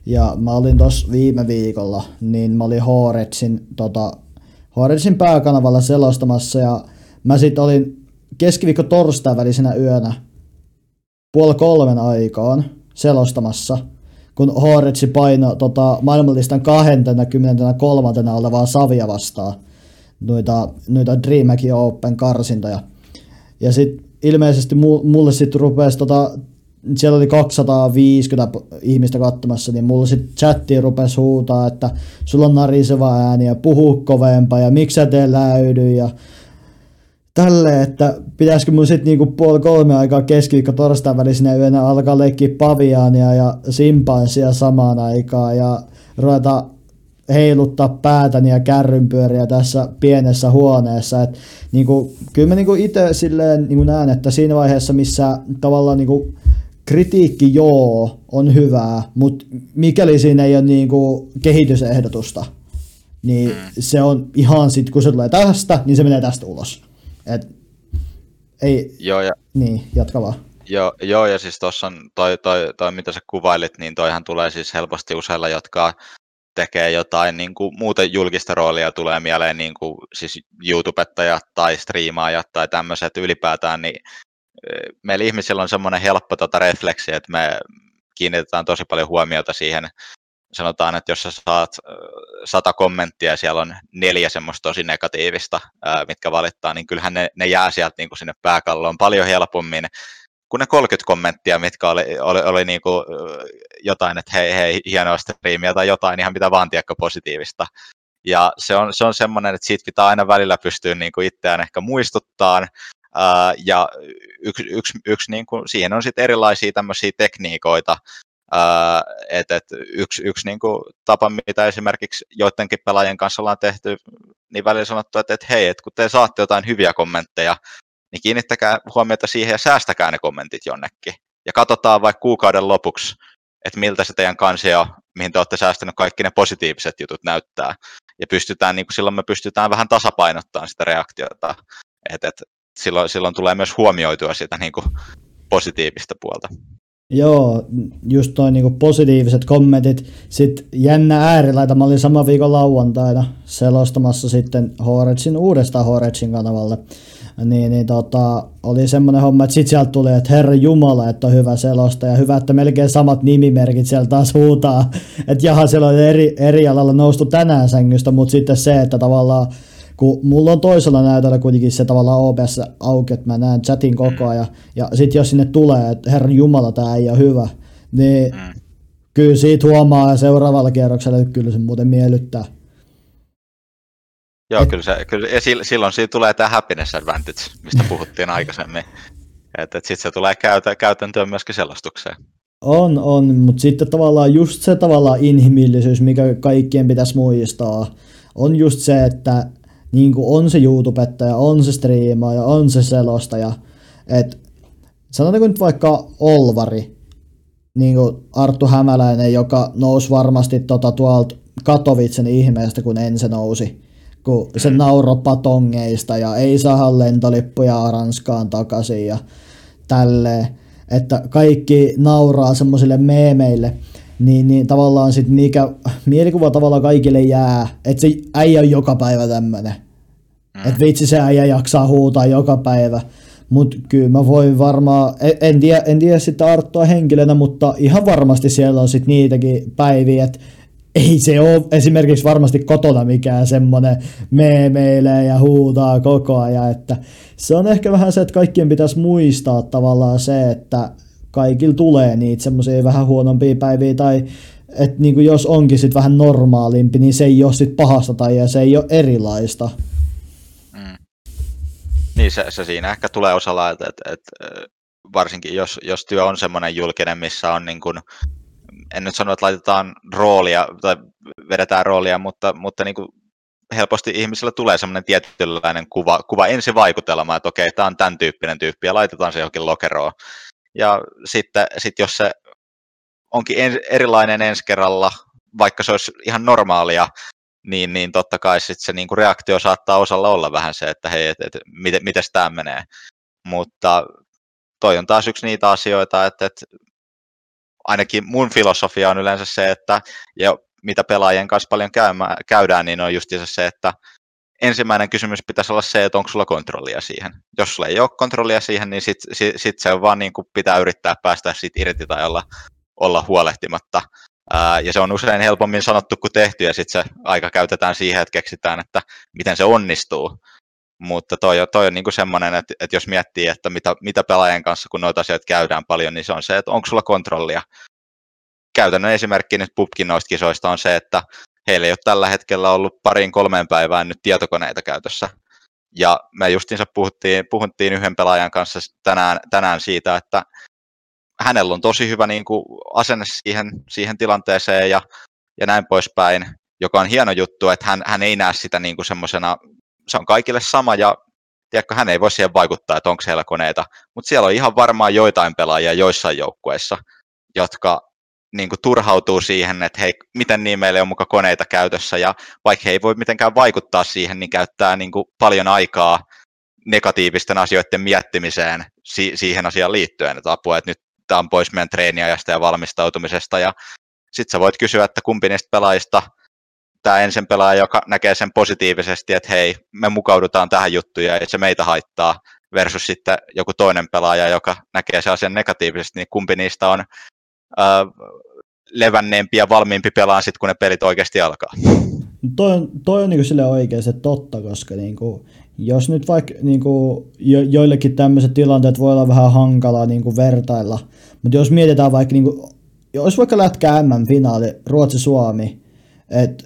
ja mä olin tossa viime viikolla, niin mä olin Horetsin, tota, Horetsin pääkanavalla selostamassa ja mä sit olin keskiviikko torstai välisenä yönä puoli kolmen aikaan selostamassa, kun Horetsi paino tota, maailmanlistan 23. olevaa Savia vastaan noita, noita DreamHack Open karsintoja. Ja sitten ilmeisesti mulle sitten rupesi tota, siellä oli 250 ihmistä katsomassa, niin mulla sitten chattiin rupesi huutaa, että sulla on nariseva ääni ja puhu kovempaa ja miksi sä tee läydy ja tälleen, että pitäisikö mun sitten niinku puoli kolme aikaa keskiviikko torstain välisenä yönä alkaa leikkiä paviaania ja simpanssia samaan aikaan ja ruveta heiluttaa päätäni ja kärrynpyöriä tässä pienessä huoneessa. Et, niinku, kyllä mä niinku itse silleen niinku näen, että siinä vaiheessa, missä tavallaan niinku, kritiikki joo on hyvää, mutta mikäli siinä ei ole niinku kehitysehdotusta, niin mm. se on ihan sit, kun se tulee tästä, niin se menee tästä ulos. Et, ei, joo, ja, niin, jatka vaan. Joo, joo ja siis tuossa on toi, toi, toi, mitä sä kuvailit, niin toihan tulee siis helposti useilla, jotka tekee jotain niin kuin, muuten julkista roolia, tulee mieleen niin kuin, siis YouTubettajat tai striimaajat tai tämmöiset ylipäätään, niin meillä ihmisillä on semmoinen helppo tota refleksi, että me kiinnitetään tosi paljon huomiota siihen, sanotaan, että jos sä saat sata kommenttia ja siellä on neljä semmoista tosi negatiivista, mitkä valittaa, niin kyllähän ne, ne jää sieltä niin kuin sinne pääkalloon paljon helpommin kuin ne 30 kommenttia, mitkä oli, oli, oli niin kuin jotain, että hei, hei, hienoa striimiä tai jotain ihan mitä vaan tiekka positiivista. Ja se on, se on semmoinen, että siitä pitää aina välillä pystyä niin kuin itseään ehkä muistuttaan, Uh, ja yksi, yksi, yksi niin kuin, siihen on sitten erilaisia tämmöisiä tekniikoita, että et yksi, yksi niin kuin, tapa, mitä esimerkiksi joidenkin pelaajien kanssa ollaan tehty, niin välillä sanottu, että, että hei, että kun te saatte jotain hyviä kommentteja, niin kiinnittäkää huomiota siihen ja säästäkää ne kommentit jonnekin. Ja katsotaan vaikka kuukauden lopuksi, että miltä se teidän kansio, mihin te olette säästänyt kaikki ne positiiviset jutut näyttää. Ja pystytään, niin kuin silloin me pystytään vähän tasapainottamaan sitä reaktiota. Että et, silloin, silloin tulee myös huomioitua sitä niin kuin positiivista puolta. Joo, just noin niin positiiviset kommentit. Sitten jännä äärilaita, mä olin sama viikon lauantaina selostamassa sitten Horetsin uudestaan Horetsin kanavalle. Niin, niin tota, oli semmoinen homma, että sit sieltä tuli, että herra Jumala, että on hyvä selosta ja hyvä, että melkein samat nimimerkit siellä taas huutaa, että jaha, siellä on eri, eri alalla noustu tänään sängystä, mutta sitten se, että tavallaan kun mulla on toisella näytöllä kuitenkin se tavallaan OBS auki, että mä näen chatin koko ajan, ja sitten jos sinne tulee, että herra Jumala, tämä ei ole hyvä, niin mm. kyllä siitä huomaa seuraavalla kierroksella, että kyllä se muuten miellyttää. Joo, kyllä, se, kyllä ja silloin siitä tulee tämä happiness advantage, mistä puhuttiin aikaisemmin. Että et sitten se tulee käytä, käytäntöön myöskin selostukseen. On, on, mutta sitten tavallaan just se tavallaan inhimillisyys, mikä kaikkien pitäisi muistaa, on just se, että niin on se YouTubettaja, on se striimaaja, on se selostaja. että sanotaanko nyt vaikka Olvari, niin kuin Arttu Hämäläinen, joka nousi varmasti tota tuolta Katowicen ihmeestä, kun ensin nousi kun se mm. nauro patongeista ja ei saa lentolippuja Ranskaan takaisin ja tälleen, että kaikki nauraa semmoisille meemeille, niin, niin tavallaan sit mikä mielikuva tavallaan kaikille jää, että se äijä on joka päivä tämmönen. Mm. Että vitsi se äijä jaksaa huutaa joka päivä. Mutta kyllä mä voin varmaan, en, en tiedä, en tiedä sitä Arttua henkilönä, mutta ihan varmasti siellä on sitten niitäkin päiviä, että ei se ole esimerkiksi varmasti kotona mikään semmoinen meemeilee ja huutaa koko ajan, että se on ehkä vähän se, että kaikkien pitäisi muistaa tavallaan se, että kaikilla tulee niitä semmoisia vähän huonompia päiviä tai että niin kuin jos onkin sitten vähän normaalimpi, niin se ei ole sitten pahasta tai se ei ole erilaista. Mm. Niin se, se siinä ehkä tulee osalla, että, että, että varsinkin jos, jos työ on semmoinen julkinen, missä on niin kuin, en nyt sano, että laitetaan roolia tai vedetään roolia, mutta, mutta niin kuin helposti ihmisillä tulee semmoinen tietynlainen kuva, kuva ensivaikutelma, että okei, tämä on tämän tyyppinen tyyppi ja laitetaan se johonkin lokeroon. Ja sitten sit jos se onkin en, erilainen ensi kerralla, vaikka se olisi ihan normaalia, niin, niin totta kai sit se niinku reaktio saattaa osalla olla vähän se, että hei, et, et, miten, miten tämä menee. Mutta toi on taas yksi niitä asioita, että, että ainakin mun filosofia on yleensä se, että ja mitä pelaajien kanssa paljon käymä, käydään, niin on just se, että ensimmäinen kysymys pitäisi olla se, että onko sulla kontrollia siihen. Jos sulla ei ole kontrollia siihen, niin sitten sit, sit se on vaan niin kuin pitää yrittää päästä siitä irti tai olla, olla huolehtimatta. Ää, ja se on usein helpommin sanottu kuin tehty, ja sitten se aika käytetään siihen, että keksitään, että miten se onnistuu. Mutta toi, toi on niin kuin semmoinen, että, että jos miettii, että mitä, mitä pelaajien kanssa, kun noita asioita käydään paljon, niin se on se, että onko sulla kontrollia. Käytännön esimerkki nyt pubkin noista kisoista on se, että heillä ei ole tällä hetkellä ollut pariin kolmeen päivään nyt tietokoneita käytössä. Ja me justiinsa puhuttiin, puhuttiin yhden pelaajan kanssa tänään, tänään siitä, että hänellä on tosi hyvä niin kuin, asenne siihen, siihen tilanteeseen ja, ja näin poispäin, joka on hieno juttu, että hän, hän ei näe sitä niin kuin semmoisena, se on kaikille sama ja tiedätkö, hän ei voi siihen vaikuttaa, että onko siellä koneita, mutta siellä on ihan varmaan joitain pelaajia joissain joukkueissa, jotka niin kuin turhautuu siihen, että hei, miten niin meillä on muka koneita käytössä, ja vaikka he ei voi mitenkään vaikuttaa siihen, niin käyttää niin kuin paljon aikaa negatiivisten asioiden miettimiseen si- siihen asiaan liittyen, että apua, että nyt tämä on pois meidän treeniajasta ja valmistautumisesta, ja sitten sä voit kysyä, että kumpi niistä pelaajista tämä ensin pelaaja, joka näkee sen positiivisesti, että hei, me mukaudutaan tähän juttuun ja se meitä haittaa, versus sitten joku toinen pelaaja, joka näkee sen asian negatiivisesti, niin kumpi niistä on levänneempi ja valmiimpi pelaan sitten, kun ne pelit oikeasti alkaa. Toi on, toi on niinku sille oikein se totta, koska niinku, jos nyt vaikka niinku, jo, joillekin tämmöiset tilanteet voi olla vähän hankalaa niinku vertailla, mutta jos mietitään vaikka, niinku, jos vaikka lätkää M-finaali Ruotsi-Suomi, että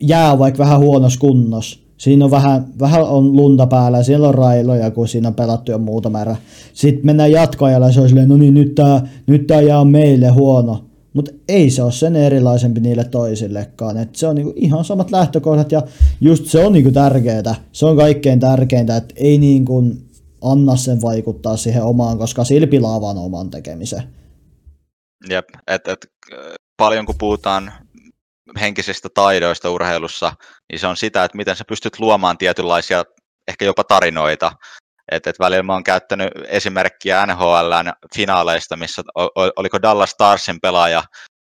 jää vaikka vähän huonossa kunnossa, siinä on vähän, vähän on lunta päällä, siellä on railoja, kun siinä on pelattu jo muuta määrä. Sitten mennään jatkoajalla ja se on silleen, no niin, nyt tämä nyt tää jää meille huono. Mutta ei se ole sen erilaisempi niille toisillekaan. Et se on niinku ihan samat lähtökohdat ja just se on niinku tärkeää. Se on kaikkein tärkeintä, että ei niinku anna sen vaikuttaa siihen omaan, koska sillä pilaa vaan oman tekemisen. Jep, että et, paljon kun puhutaan henkisistä taidoista urheilussa, niin se on sitä, että miten sä pystyt luomaan tietynlaisia ehkä jopa tarinoita. Et, et välillä mä oon käyttänyt esimerkkiä NHLn finaaleista, missä oliko Dallas Starsin pelaaja,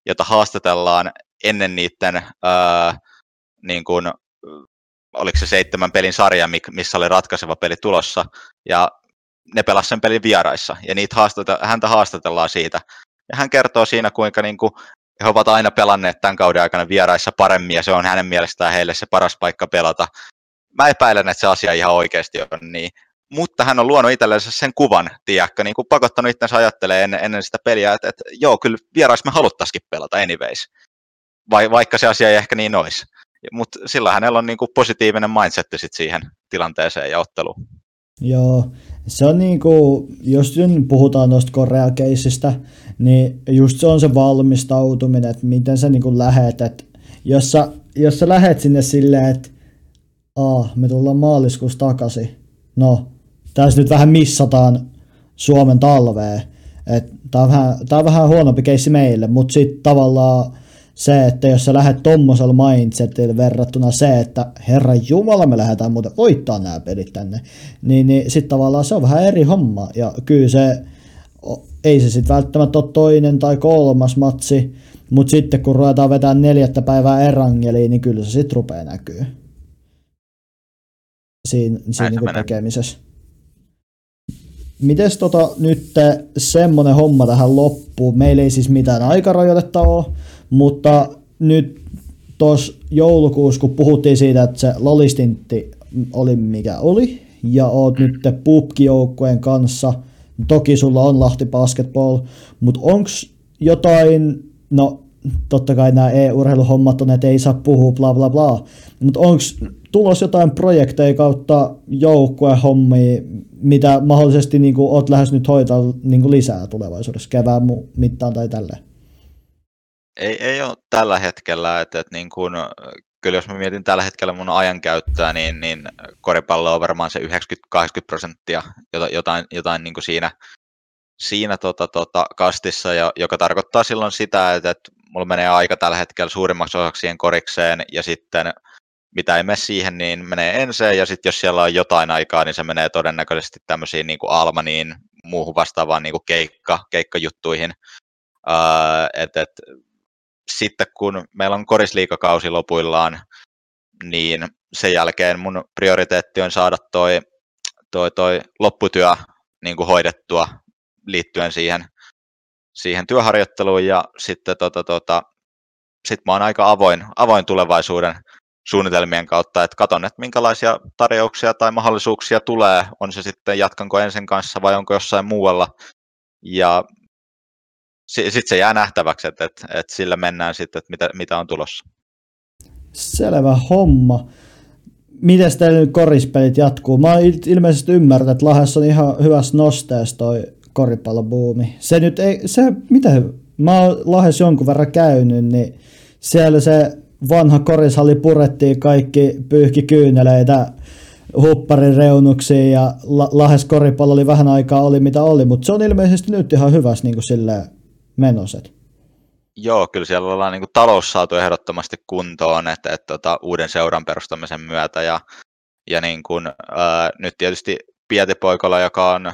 jota haastatellaan ennen niiden, ää, niin kun, oliko se seitsemän pelin sarja, missä oli ratkaiseva peli tulossa, ja ne pelasivat sen pelin vieraissa, ja niitä haastata, häntä haastatellaan siitä. Ja hän kertoo siinä, kuinka niin kuin, he ovat aina pelanneet tämän kauden aikana vieraissa paremmin, ja se on hänen mielestään heille se paras paikka pelata. Mä epäilen, että se asia ihan oikeasti on niin, mutta hän on luonut itsellensä sen kuvan, tiedäkö, niin kuin pakottanut itsensä ajattelemaan ennen, ennen sitä peliä, että, että joo, kyllä vierais me haluttaisikin pelata anyways, Vai, vaikka se asia ei ehkä niin olisi. Mutta sillä hänellä on niin kuin positiivinen mindset sit siihen tilanteeseen ja otteluun. Joo, se on niin kuin, jos puhutaan noista Korea-keisistä, niin just se on se valmistautuminen, että miten sä niin lähet, että jos sä, jos sä lähet sinne silleen, että Aa, me tullaan maaliskuussa takaisin. No, tässä nyt vähän missataan Suomen talvea. Tää on, vähän, tää on vähän huonompi keissi meille, mutta sitten tavallaan se, että jos sä lähdet tommosella mindsetillä verrattuna se, että herran jumala me lähdetään muuten voittaa nämä pelit tänne, niin, niin sitten tavallaan se on vähän eri homma. Ja kyllä se, ei se sitten välttämättä ole toinen tai kolmas matsi, mutta sitten kun ruvetaan vetämään neljättä päivää erangeliin, niin kyllä se sitten rupeaa näkyy siinä, siinä niin tekemisessä. Mites tota nyt semmonen homma tähän loppuun? Meillä ei siis mitään aikarajoitetta ole, mutta nyt tuossa joulukuussa, kun puhuttiin siitä, että se lolistintti oli mikä oli, ja oot nyt pubkijoukkojen kanssa, toki sulla on Lahti Basketball, mutta onko jotain, no totta kai nämä e-urheiluhommat on, että ei saa puhua bla bla bla, mutta onko tulos jotain projekteja kautta joukkuehommia, mitä mahdollisesti niin kuin, oot lähes nyt hoitaa niin kuin lisää tulevaisuudessa kevään mittaan tai tälleen? Ei, ei ole tällä hetkellä, että, että niin kuin, kyllä jos mä mietin tällä hetkellä mun ajankäyttöä, niin, niin koripallo on varmaan se 90-80 prosenttia, jotain, jotain niin kuin siinä, siinä tota, tota, kastissa, ja, joka tarkoittaa silloin sitä, että, että mulla menee aika tällä hetkellä suurimmaksi osaksi siihen korikseen, ja sitten mitä ei mene siihen, niin menee ensin, ja sitten jos siellä on jotain aikaa, niin se menee todennäköisesti tämmöisiin niin kuin Almaniin, muuhun vastaavaan niin kuin keikka, keikkajuttuihin. Uh, et, et, sitten kun meillä on korisliikakausi lopuillaan, niin sen jälkeen mun prioriteetti on saada toi, toi, toi lopputyö niin kuin hoidettua liittyen siihen, siihen työharjoitteluun ja sitten tota, tota, sit mä oon aika avoin, avoin tulevaisuuden suunnitelmien kautta, että katon, että minkälaisia tarjouksia tai mahdollisuuksia tulee, on se sitten jatkanko ensin kanssa vai onko jossain muualla. Ja sitten se jää nähtäväksi, että, että, että sillä mennään sitten, että mitä, mitä on tulossa. Selvä homma. Miten teillä nyt korispelit jatkuu? Mä ilmeisesti ymmärtänyt, että Lahdessa on ihan hyvässä nosteessa toi koripallobuumi. Se nyt ei, se, mitä, mä oon Lahdessa jonkun verran käynyt, niin siellä se vanha korishalli purettiin kaikki pyyhki kyyneleitä hupparin reunuksiin ja la- Lahes koripallo oli vähän aikaa oli mitä oli, mutta se on ilmeisesti nyt ihan hyvässä niin kuin menoset. Joo, kyllä siellä ollaan niin kuin talous saatu ehdottomasti kuntoon, että, että tota, uuden seuran perustamisen myötä ja, ja niin kuin, ää, nyt tietysti Pietipoikola, joka on,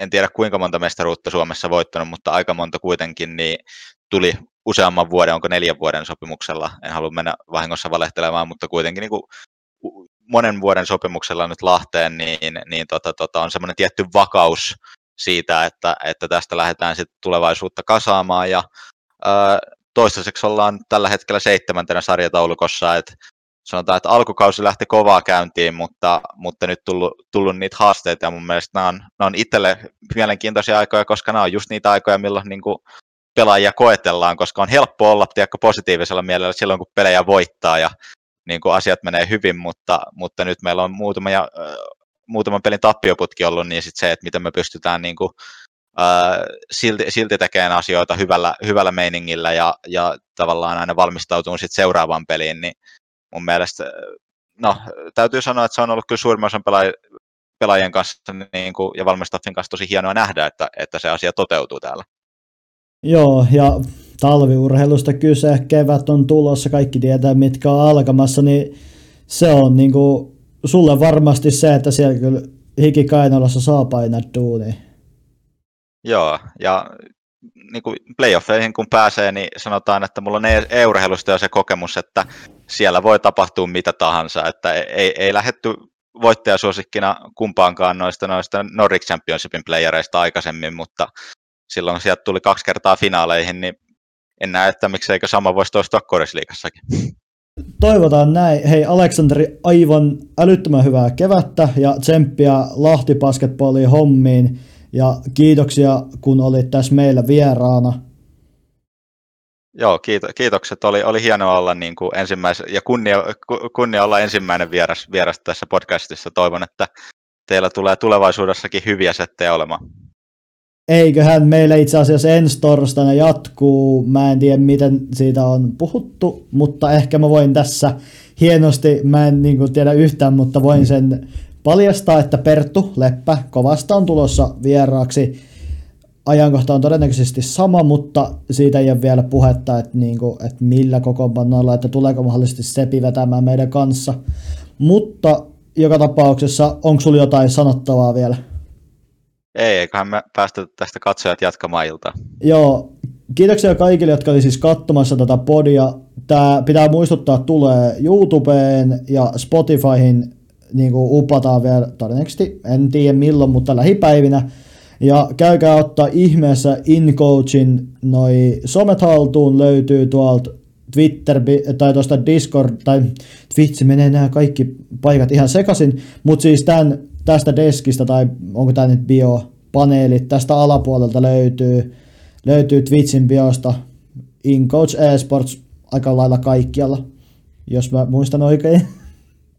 en tiedä kuinka monta mestaruutta Suomessa voittanut, mutta aika monta kuitenkin, niin tuli useamman vuoden, onko neljän vuoden sopimuksella, en halua mennä vahingossa valehtelemaan, mutta kuitenkin niin kuin monen vuoden sopimuksella nyt Lahteen, niin, niin tota, tota, on semmoinen tietty vakaus siitä, että, että tästä lähdetään sitten tulevaisuutta kasaamaan. Ja ää, toistaiseksi ollaan tällä hetkellä seitsemäntenä sarjataulukossa, että sanotaan, että alkukausi lähti kovaa käyntiin, mutta, mutta nyt tullut, tullut niitä haasteita. Ja mun mielestä nämä on, nämä on itselle mielenkiintoisia aikoja, koska nämä on just niitä aikoja, milloin niin kuin pelaajia koetellaan, koska on helppo olla tiedätkö, positiivisella mielellä silloin, kun pelejä voittaa ja niin kuin asiat menee hyvin, mutta, mutta nyt meillä on äh, muutaman pelin tappioputki ollut, niin sit se, että miten me pystytään niin kuin, äh, silti, silti tekemään asioita hyvällä, hyvällä meiningillä ja, ja tavallaan aina valmistautumaan sit seuraavaan peliin, niin mun mielestä, no täytyy sanoa, että se on ollut kyllä suurimman osan pelaaj- pelaajien kanssa niin kuin, ja valmistaffin kanssa tosi hienoa nähdä, että, että se asia toteutuu täällä. Joo, ja talviurheilusta kyse, kevät on tulossa, kaikki tietää mitkä on alkamassa, niin se on niin kuin, sulle varmasti se, että siellä kyllä hikikainalassa saa painaa duuni. Joo, ja niin kuin playoffeihin kun pääsee, niin sanotaan, että mulla on e-urheilusta jo se kokemus, että siellä voi tapahtua mitä tahansa, että ei, ei lähetty voittajasuosikkina kumpaankaan noista, noista Nordic Championshipin playereista aikaisemmin, mutta silloin sieltä tuli kaksi kertaa finaaleihin, niin en näe, että mikseikö sama voisi toistua korisliikassakin. Toivotaan näin. Hei Aleksanteri, aivan älyttömän hyvää kevättä ja tsemppiä Lahti Basketballiin hommiin. Ja kiitoksia, kun olit tässä meillä vieraana. Joo, kiito, kiitokset. Oli, oli hienoa olla niin kuin ensimmäis, ja kunnia, kunnia olla ensimmäinen vieras, vieras tässä podcastissa. Toivon, että teillä tulee tulevaisuudessakin hyviä settejä olemaan. Eiköhän meillä itse asiassa ensi torstaina jatkuu. Mä en tiedä, miten siitä on puhuttu, mutta ehkä mä voin tässä hienosti, mä en niin kuin tiedä yhtään, mutta voin sen paljastaa, että Perttu Leppä kovasta on tulossa vieraaksi ajankohta on todennäköisesti sama, mutta siitä ei ole vielä puhetta, että, niin kuin, että millä kokoonpanoilla, että tuleeko mahdollisesti Sepi vetämään meidän kanssa. Mutta joka tapauksessa, onko sulla jotain sanottavaa vielä? Ei, eiköhän me päästä tästä katsojat jatkamaan iltaa. Joo, kiitoksia kaikille, jotka oli siis katsomassa tätä podia. Tämä pitää muistuttaa, tulee YouTubeen ja Spotifyhin niin kuin upataan vielä todennäköisesti, en tiedä milloin, mutta lähipäivinä. Ja käykää ottaa ihmeessä InCoachin noi somet haltuun, löytyy tuolta Twitter tai tuosta Discord tai Twitch menee nämä kaikki paikat ihan sekaisin, mutta siis tämän, tästä deskistä tai onko tämä nyt bio-paneelit, tästä alapuolelta löytyy, löytyy Twitchin biosta InCoach Esports aika lailla kaikkialla, jos mä muistan oikein.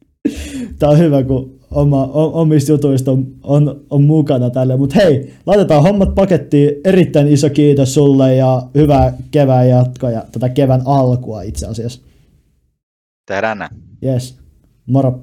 Tämä on hyvä, kun oma, omista jutuista on, on, on mukana tälle. Mutta hei, laitetaan hommat pakettiin. Erittäin iso kiitos sulle ja hyvää kevään jatkoa ja tätä kevään alkua itse asiassa. Tehdään näin. Yes, moro.